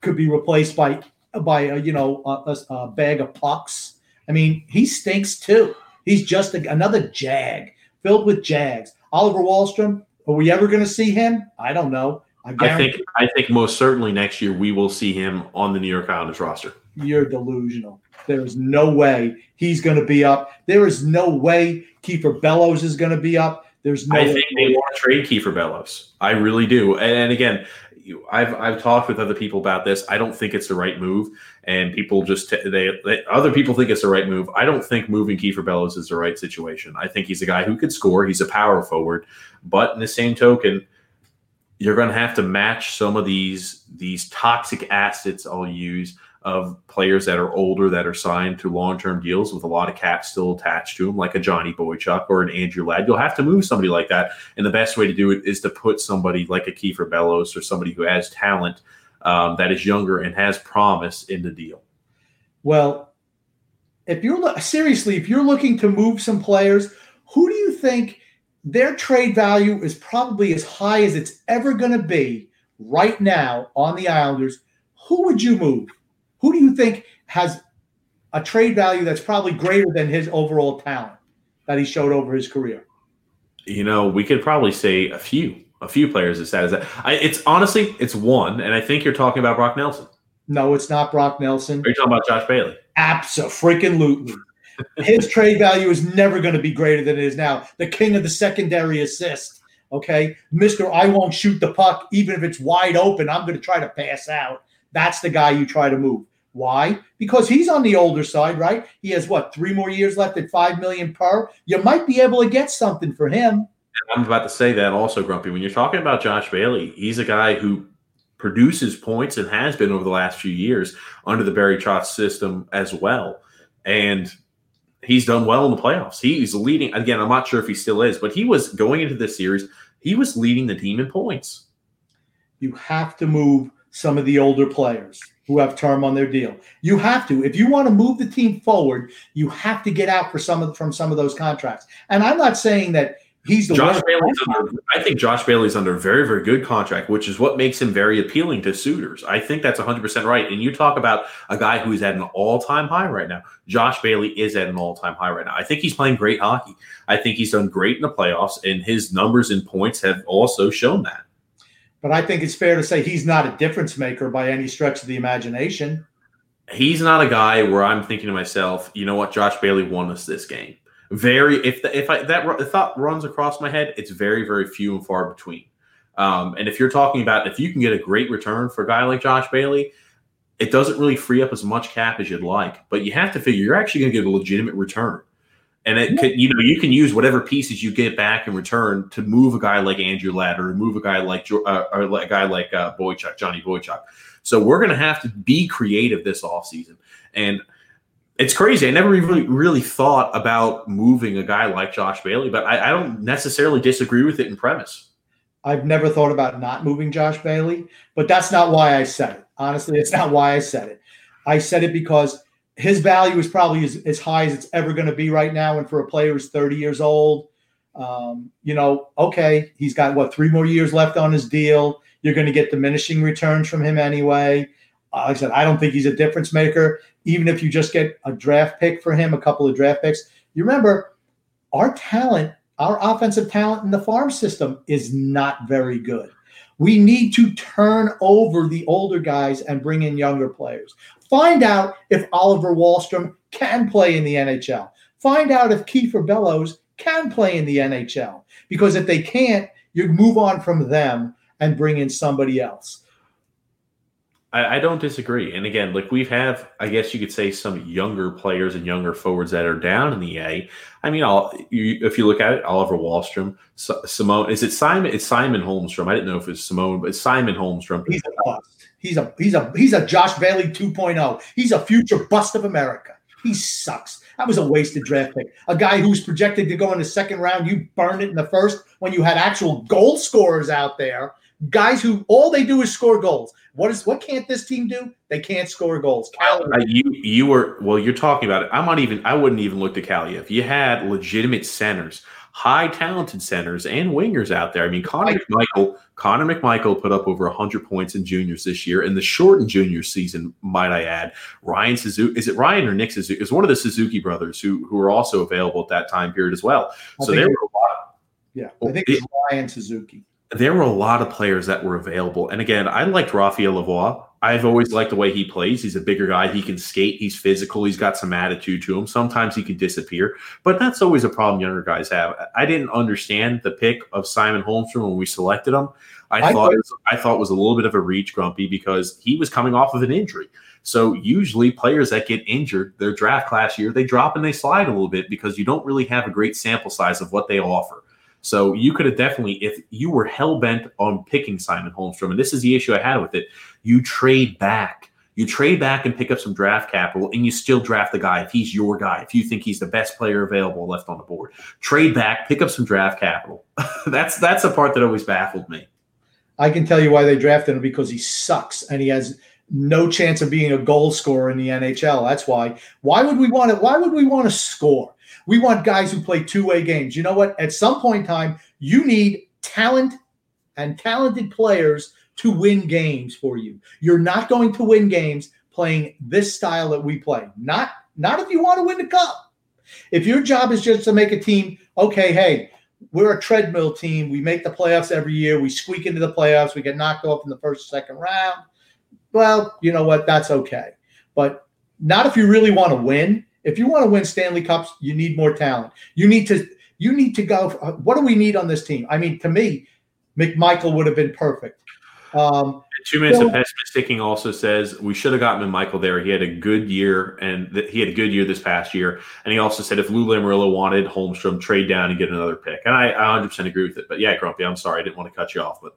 Could be replaced by, by a, you know, a, a bag of pucks. I mean, he stinks too. He's just a, another jag filled with jags. Oliver Wahlstrom, are we ever going to see him? I don't know. I, I, think I think most certainly next year we will see him on the New York Islanders roster. You're delusional. There is no way he's going to be up. There is no way Kiefer Bellows is going to be up. There's no. I think they want to trade Kiefer Bellows. I really do. And again, I've I've talked with other people about this. I don't think it's the right move, and people just they, they other people think it's the right move. I don't think moving Kiefer Bellows is the right situation. I think he's a guy who could score. He's a power forward, but in the same token, you're going to have to match some of these these toxic assets. I'll use of players that are older that are signed to long term deals with a lot of cap still attached to them, like a Johnny Boychuk or an Andrew Ladd. You'll have to move somebody like that. And the best way to do it is to put somebody like a Kiefer Bellows or somebody who has talent um, that is younger and has promise in the deal. Well, if you're seriously, if you're looking to move some players, who do you think their trade value is probably as high as it's ever going to be right now on the Islanders? Who would you move? Who do you think has a trade value that's probably greater than his overall talent that he showed over his career? You know, we could probably say a few, a few players as sad as that. I, it's honestly, it's one, and I think you're talking about Brock Nelson. No, it's not Brock Nelson. Are you talking about Josh Bailey? Absolutely. Freaking *laughs* Luton. His trade value is never going to be greater than it is now. The king of the secondary assist. Okay. Mr. I won't shoot the puck, even if it's wide open. I'm going to try to pass out. That's the guy you try to move. Why? Because he's on the older side, right? He has what three more years left at five million per. You might be able to get something for him. I'm about to say that also, Grumpy. When you're talking about Josh Bailey, he's a guy who produces points and has been over the last few years under the Barry Trotz system as well. And he's done well in the playoffs. He's leading again. I'm not sure if he still is, but he was going into this series. He was leading the team in points. You have to move some of the older players who have term on their deal. You have to. If you want to move the team forward, you have to get out for some of from some of those contracts. And I'm not saying that he's the Josh Bailey's under, I think Josh Bailey's under a very, very good contract, which is what makes him very appealing to suitors. I think that's 100% right. And you talk about a guy who's at an all time high right now. Josh Bailey is at an all time high right now. I think he's playing great hockey. I think he's done great in the playoffs, and his numbers and points have also shown that. But I think it's fair to say he's not a difference maker by any stretch of the imagination. He's not a guy where I'm thinking to myself, you know what, Josh Bailey won us this game. Very if the, if I that thought runs across my head, it's very very few and far between. Um, and if you're talking about if you can get a great return for a guy like Josh Bailey, it doesn't really free up as much cap as you'd like. But you have to figure you're actually going to get a legitimate return. And it could, you know, you can use whatever pieces you get back in return to move a guy like Andrew Ladd or move a guy like uh, or a guy like uh, Boychuk, Johnny Boychuk. So we're going to have to be creative this offseason. And it's crazy. I never really really thought about moving a guy like Josh Bailey, but I, I don't necessarily disagree with it in premise. I've never thought about not moving Josh Bailey, but that's not why I said it. Honestly, it's not why I said it. I said it because his value is probably as, as high as it's ever going to be right now. And for a player who's 30 years old, um, you know, okay, he's got what three more years left on his deal. You're going to get diminishing returns from him anyway. Uh, like I said, I don't think he's a difference maker. Even if you just get a draft pick for him, a couple of draft picks, you remember our talent, our offensive talent in the farm system is not very good. We need to turn over the older guys and bring in younger players. Find out if Oliver Wahlstrom can play in the NHL. Find out if Kiefer Bellows can play in the NHL. Because if they can't, you move on from them and bring in somebody else. I, I, don't disagree. And again, like we've have, I guess you could say some younger players and younger forwards that are down in the A. I mean, I'll, you, if you look at it, Oliver Wahlstrom, Simone, is it Simon? It's Simon Holmstrom. I didn't know if it's Simone, but it's Simon Holmstrom. He's a bust. He's a he's a he's a Josh Bailey 2.0. He's a future bust of America. He sucks. That was a wasted draft pick. A guy who's projected to go in the second round, you burned it in the first when you had actual goal scorers out there guys who all they do is score goals. What is what can't this team do? They can't score goals. Uh, you you were well. You're talking about it. I'm not even. I wouldn't even look to Cali if you had legitimate centers, high talented centers and wingers out there. I mean, Connor McMichael. Connor McMichael put up over 100 points in juniors this year in the shortened junior season. Might I add? Ryan Suzuki. Is it Ryan or Nick Suzuki? Is one of the Suzuki brothers who who were also available at that time period as well. I so there were a lot. Yeah, I think it's Ryan Suzuki there were a lot of players that were available. And again, I liked Raphael Lavoie. I've always liked the way he plays. He's a bigger guy. He can skate. He's physical. He's got some attitude to him. Sometimes he can disappear, but that's always a problem younger guys have. I didn't understand the pick of Simon Holmstrom when we selected him. I, I thought was, I thought was a little bit of a reach, Grumpy, because he was coming off of an injury. So usually players that get injured, their draft class year, they drop and they slide a little bit because you don't really have a great sample size of what they offer. So you could have definitely, if you were hell bent on picking Simon Holmstrom, and this is the issue I had with it, you trade back. You trade back and pick up some draft capital, and you still draft the guy if he's your guy, if you think he's the best player available left on the board. Trade back, pick up some draft capital. *laughs* that's that's the part that always baffled me. I can tell you why they drafted him because he sucks and he has no chance of being a goal scorer in the NHL. That's why. Why would we want to? Why would we want to score? We want guys who play two way games. You know what? At some point in time, you need talent and talented players to win games for you. You're not going to win games playing this style that we play. Not not if you want to win the cup. If your job is just to make a team, okay, hey, we're a treadmill team. We make the playoffs every year. We squeak into the playoffs. We get knocked off in the first, second round. Well, you know what? That's okay. But not if you really want to win. If you want to win Stanley Cups, you need more talent. You need to you need to go. What do we need on this team? I mean, to me, McMichael would have been perfect. Um, Two minutes so, of pessimistic also says we should have gotten Michael there. He had a good year, and th- he had a good year this past year. And he also said if Lou Lamoriello wanted Holmstrom, trade down and get another pick. And I, I 100% agree with it. But yeah, Grumpy, I'm sorry, I didn't want to cut you off, but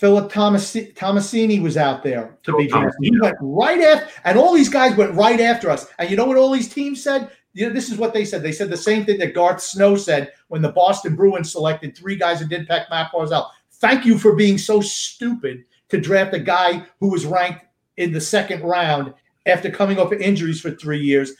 Philip Thomas Tomasino was out there to be drafted. He went right after, and all these guys went right after us. And you know what all these teams said? You know, this is what they said. They said the same thing that Garth Snow said when the Boston Bruins selected three guys that did peck Matt Barzal. Thank you for being so stupid to draft a guy who was ranked in the second round after coming off of injuries for three years.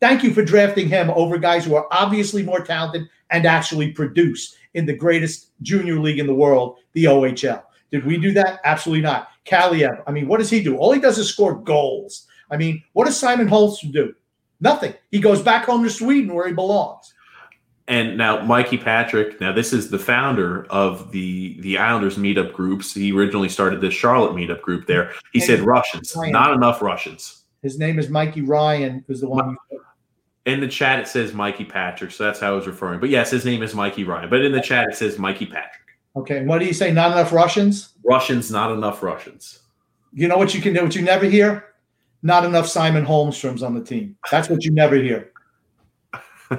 Thank you for drafting him over guys who are obviously more talented and actually produce in the greatest junior league in the world, the OHL. Did we do that? Absolutely not. Kaliyev, I mean, what does he do? All he does is score goals. I mean, what does Simon Holtz do? Nothing. He goes back home to Sweden where he belongs. And now Mikey Patrick, now this is the founder of the the Islanders meetup groups. He originally started the Charlotte meetup group there. He said Russians, Ryan. not enough Russians. His name is Mikey Ryan, who's the one. In the chat, it says Mikey Patrick, so that's how I was referring. But yes, his name is Mikey Ryan. But in the chat, it says Mikey Patrick. Okay, what do you say? Not enough Russians? Russians, not enough Russians. You know what you can do? What you never hear? Not enough Simon Holmstroms on the team. That's what you never hear.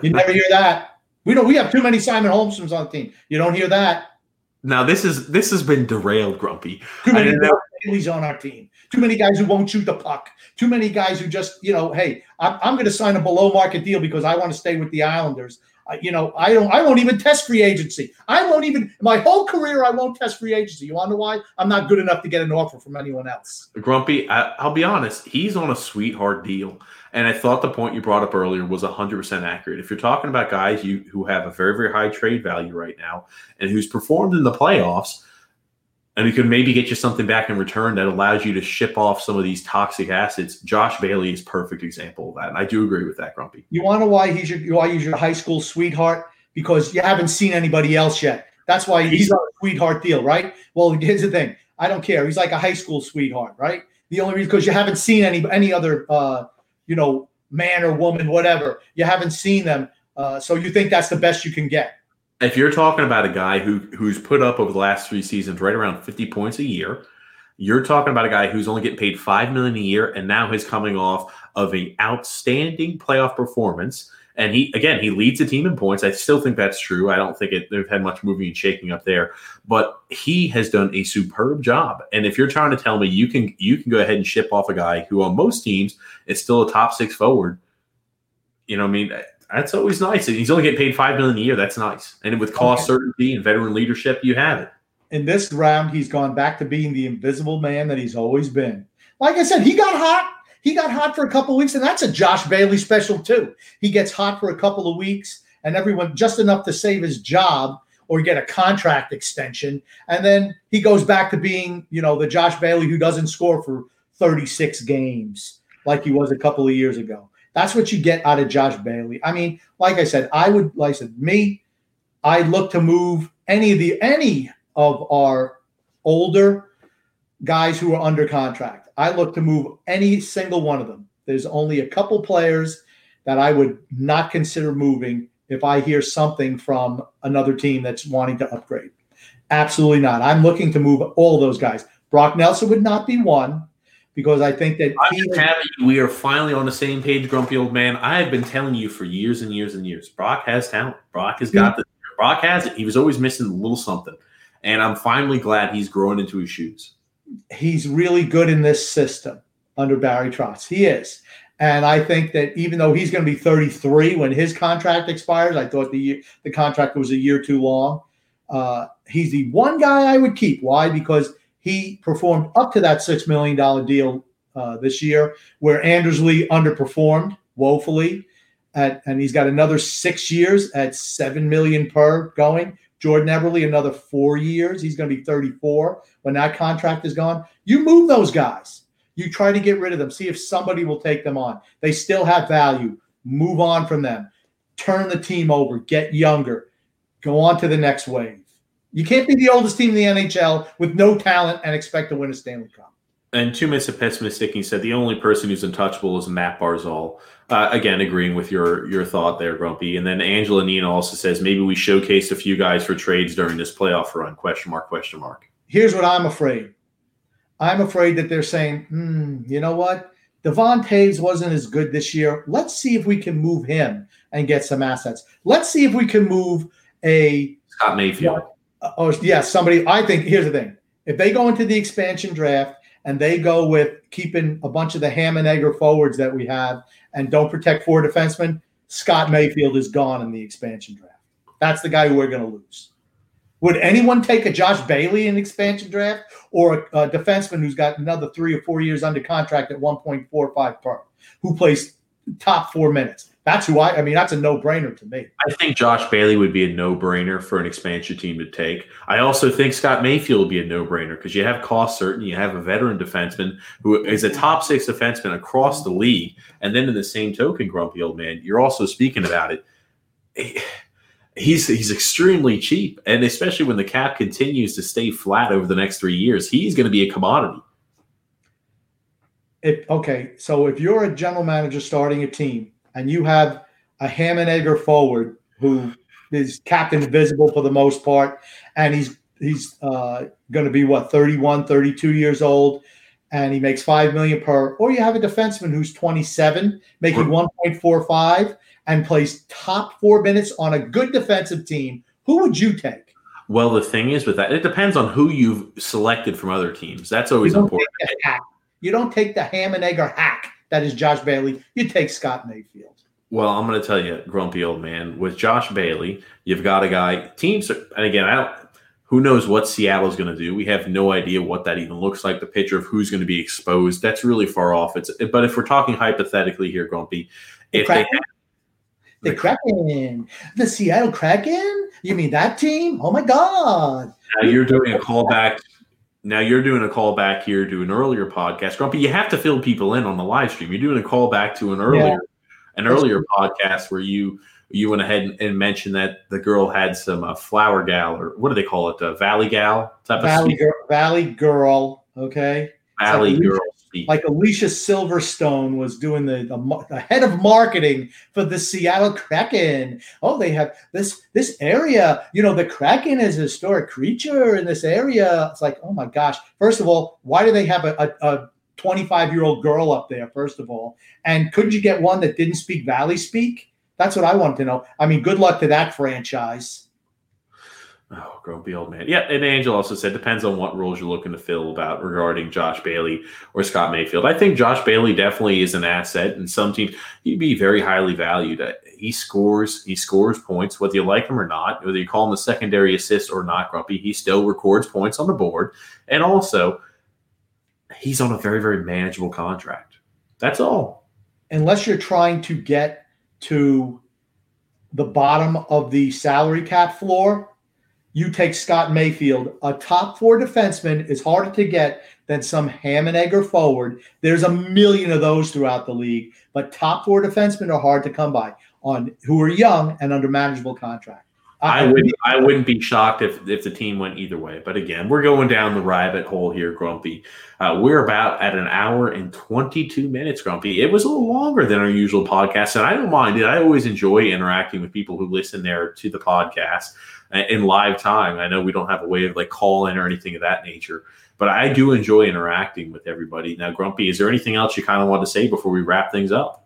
You never hear that. We don't. We have too many Simon Holmstroms on the team. You don't hear that. Now this is this has been derailed, Grumpy. Too many Bailey's on our team. Too many guys who won't shoot the puck. Too many guys who just, you know, hey, I'm, I'm going to sign a below market deal because I want to stay with the Islanders you know, I don't. I won't even test free agency. I won't even my whole career. I won't test free agency. You want to know why? I'm not good enough to get an offer from anyone else. Grumpy, I, will be honest. He's on a sweetheart deal, and I thought the point you brought up earlier was 100 percent accurate. If you're talking about guys you who have a very very high trade value right now and who's performed in the playoffs and we could maybe get you something back in return that allows you to ship off some of these toxic acids. Josh Bailey is perfect example of that, and I do agree with that, Grumpy. You want to know why he's your why he's your high school sweetheart because you haven't seen anybody else yet. That's why he's, he's on a sweetheart deal, right? Well, here's the thing: I don't care. He's like a high school sweetheart, right? The only reason because you haven't seen any any other, uh, you know, man or woman, whatever. You haven't seen them, uh, so you think that's the best you can get if you're talking about a guy who who's put up over the last three seasons right around 50 points a year, you're talking about a guy who's only getting paid five million a year and now he's coming off of an outstanding playoff performance. And he again he leads the team in points. I still think that's true. I don't think it, they've had much moving and shaking up there, but he has done a superb job. And if you're trying to tell me you can you can go ahead and ship off a guy who on most teams is still a top six forward, you know, what I mean that's always nice. And He's only getting paid five million a year. That's nice. And with cost okay. certainty and veteran leadership, you have it. In this round, he's gone back to being the invisible man that he's always been. Like I said, he got hot. He got hot for a couple of weeks, and that's a Josh Bailey special too. He gets hot for a couple of weeks, and everyone just enough to save his job or get a contract extension, and then he goes back to being, you know, the Josh Bailey who doesn't score for 36 games like he was a couple of years ago. That's what you get out of Josh Bailey. I mean, like I said, I would like I said, me, I look to move any of the any of our older guys who are under contract. I look to move any single one of them. There's only a couple players that I would not consider moving if I hear something from another team that's wanting to upgrade. Absolutely not. I'm looking to move all those guys. Brock Nelson would not be one because I think that I'm he, happy we are finally on the same page, grumpy old man. I have been telling you for years and years and years. Brock has talent. Brock has got the Brock has it. He was always missing a little something. And I'm finally glad he's growing into his shoes. He's really good in this system under Barry Trotz. He is. And I think that even though he's going to be 33 when his contract expires, I thought the year, the contract was a year too long. Uh, he's the one guy I would keep. Why? Because he performed up to that six million dollar deal uh, this year, where Anders Lee underperformed woefully, at, and he's got another six years at seven million per going. Jordan Eberle another four years. He's going to be 34 when that contract is gone. You move those guys. You try to get rid of them. See if somebody will take them on. They still have value. Move on from them. Turn the team over. Get younger. Go on to the next wave. You can't be the oldest team in the NHL with no talent and expect to win a Stanley Cup. And two minutes of pessimistic, he said the only person who's untouchable is Matt Barzal. Uh, again, agreeing with your your thought there, Grumpy. And then Angela Nina also says maybe we showcased a few guys for trades during this playoff run. Question mark? Question mark. Here's what I'm afraid. I'm afraid that they're saying, hmm, you know what? Devon Toews wasn't as good this year. Let's see if we can move him and get some assets. Let's see if we can move a Scott Mayfield. Uh, oh, yeah, somebody. I think here's the thing: if they go into the expansion draft and they go with keeping a bunch of the ham and egger forwards that we have and don't protect four defensemen, Scott Mayfield is gone in the expansion draft. That's the guy who we're going to lose. Would anyone take a Josh Bailey in expansion draft or a, a, defenseman who's got another three or four years under contract at 1.45 per, who plays top four minutes? That's who I. I mean, that's a no-brainer to me. I think Josh Bailey would be a no-brainer for an expansion team to take. I also think Scott Mayfield would be a no-brainer because you have cost certain, you have a veteran defenseman who is a top six defenseman across the league, and then in the same token, grumpy old man, you're also speaking about it *sighs* he's he's extremely cheap, and especially when the cap continues to stay flat over the next three years, he's going to be a commodity. If, okay, so if you're a general manager starting a team and you have a ham and egger forward who is captain invisible for the most part, and he's he's uh, going to be what 31, 32 years old, and he makes five million per, or you have a defenseman who's 27 making 1.45 and plays top four minutes on a good defensive team, who would you take? Well, the thing is with that, it depends on who you've selected from other teams. That's always you important. You don't take the ham and egg or hack that is Josh Bailey. You take Scott Mayfield. Well, I'm going to tell you, grumpy old man, with Josh Bailey, you've got a guy. Teams, are, and again, I don't. Who knows what Seattle's going to do? We have no idea what that even looks like. The picture of who's going to be exposed. That's really far off. It's but if we're talking hypothetically here, Grumpy, if they have, the Kraken, the Seattle Kraken. You mean that team? Oh my God! Now you're doing a callback. Now you're doing a callback here to an earlier podcast, Grumpy. You have to fill people in on the live stream. You're doing a callback to an earlier, yeah. an earlier podcast where you you went ahead and, and mentioned that the girl had some uh, flower gal or what do they call it, uh, valley gal type valley of girl, valley girl. Okay, valley like girl like Alicia Silverstone was doing the, the, the head of marketing for the Seattle Kraken. Oh, they have this this area. You know, the Kraken is a historic creature in this area. It's like, oh my gosh. First of all, why do they have a, a 25 year old girl up there? First of all, and couldn't you get one that didn't speak Valley speak? That's what I wanted to know. I mean, good luck to that franchise. Oh, grumpy old man. Yeah, and Angel also said depends on what roles you're looking to fill about regarding Josh Bailey or Scott Mayfield. I think Josh Bailey definitely is an asset, and some teams he'd be very highly valued. Uh, he scores, he scores points, whether you like him or not, whether you call him a secondary assist or not, Grumpy. He still records points on the board, and also he's on a very very manageable contract. That's all. Unless you're trying to get to the bottom of the salary cap floor you take Scott Mayfield, a top four defenseman is harder to get than some ham and egger forward. There's a million of those throughout the league, but top four defensemen are hard to come by on who are young and under manageable contract. I, I wouldn't. I wouldn't be shocked if if the team went either way. But again, we're going down the rabbit hole here, Grumpy. Uh, we're about at an hour and twenty two minutes, Grumpy. It was a little longer than our usual podcast, and I don't mind it. I always enjoy interacting with people who listen there to the podcast in live time. I know we don't have a way of like calling or anything of that nature, but I do enjoy interacting with everybody. Now, Grumpy, is there anything else you kind of want to say before we wrap things up?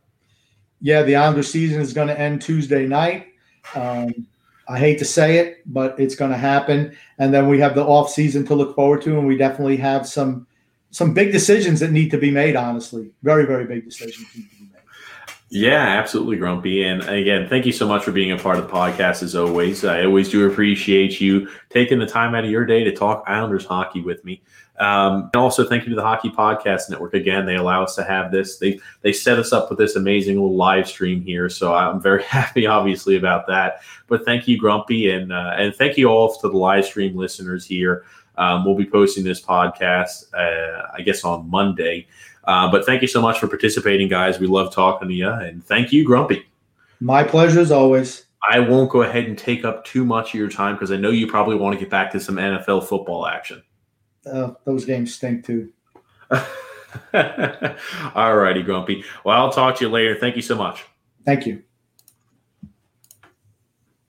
Yeah, the Islander season is going to end Tuesday night. Um, I hate to say it, but it's going to happen. And then we have the off season to look forward to, and we definitely have some some big decisions that need to be made. Honestly, very very big decisions need to be made. Yeah, absolutely, Grumpy. And again, thank you so much for being a part of the podcast as always. I always do appreciate you taking the time out of your day to talk Islanders hockey with me. Um, and also, thank you to the Hockey Podcast Network. Again, they allow us to have this. They they set us up with this amazing little live stream here, so I'm very *laughs* happy, obviously, about that. But thank you, Grumpy, and uh, and thank you all to the live stream listeners here. Um, we'll be posting this podcast, uh, I guess, on Monday. Uh, but thank you so much for participating, guys. We love talking to you, and thank you, Grumpy. My pleasure as always. I won't go ahead and take up too much of your time because I know you probably want to get back to some NFL football action uh, those games stink too. *laughs* All righty, Grumpy. Well, I'll talk to you later. Thank you so much. Thank you.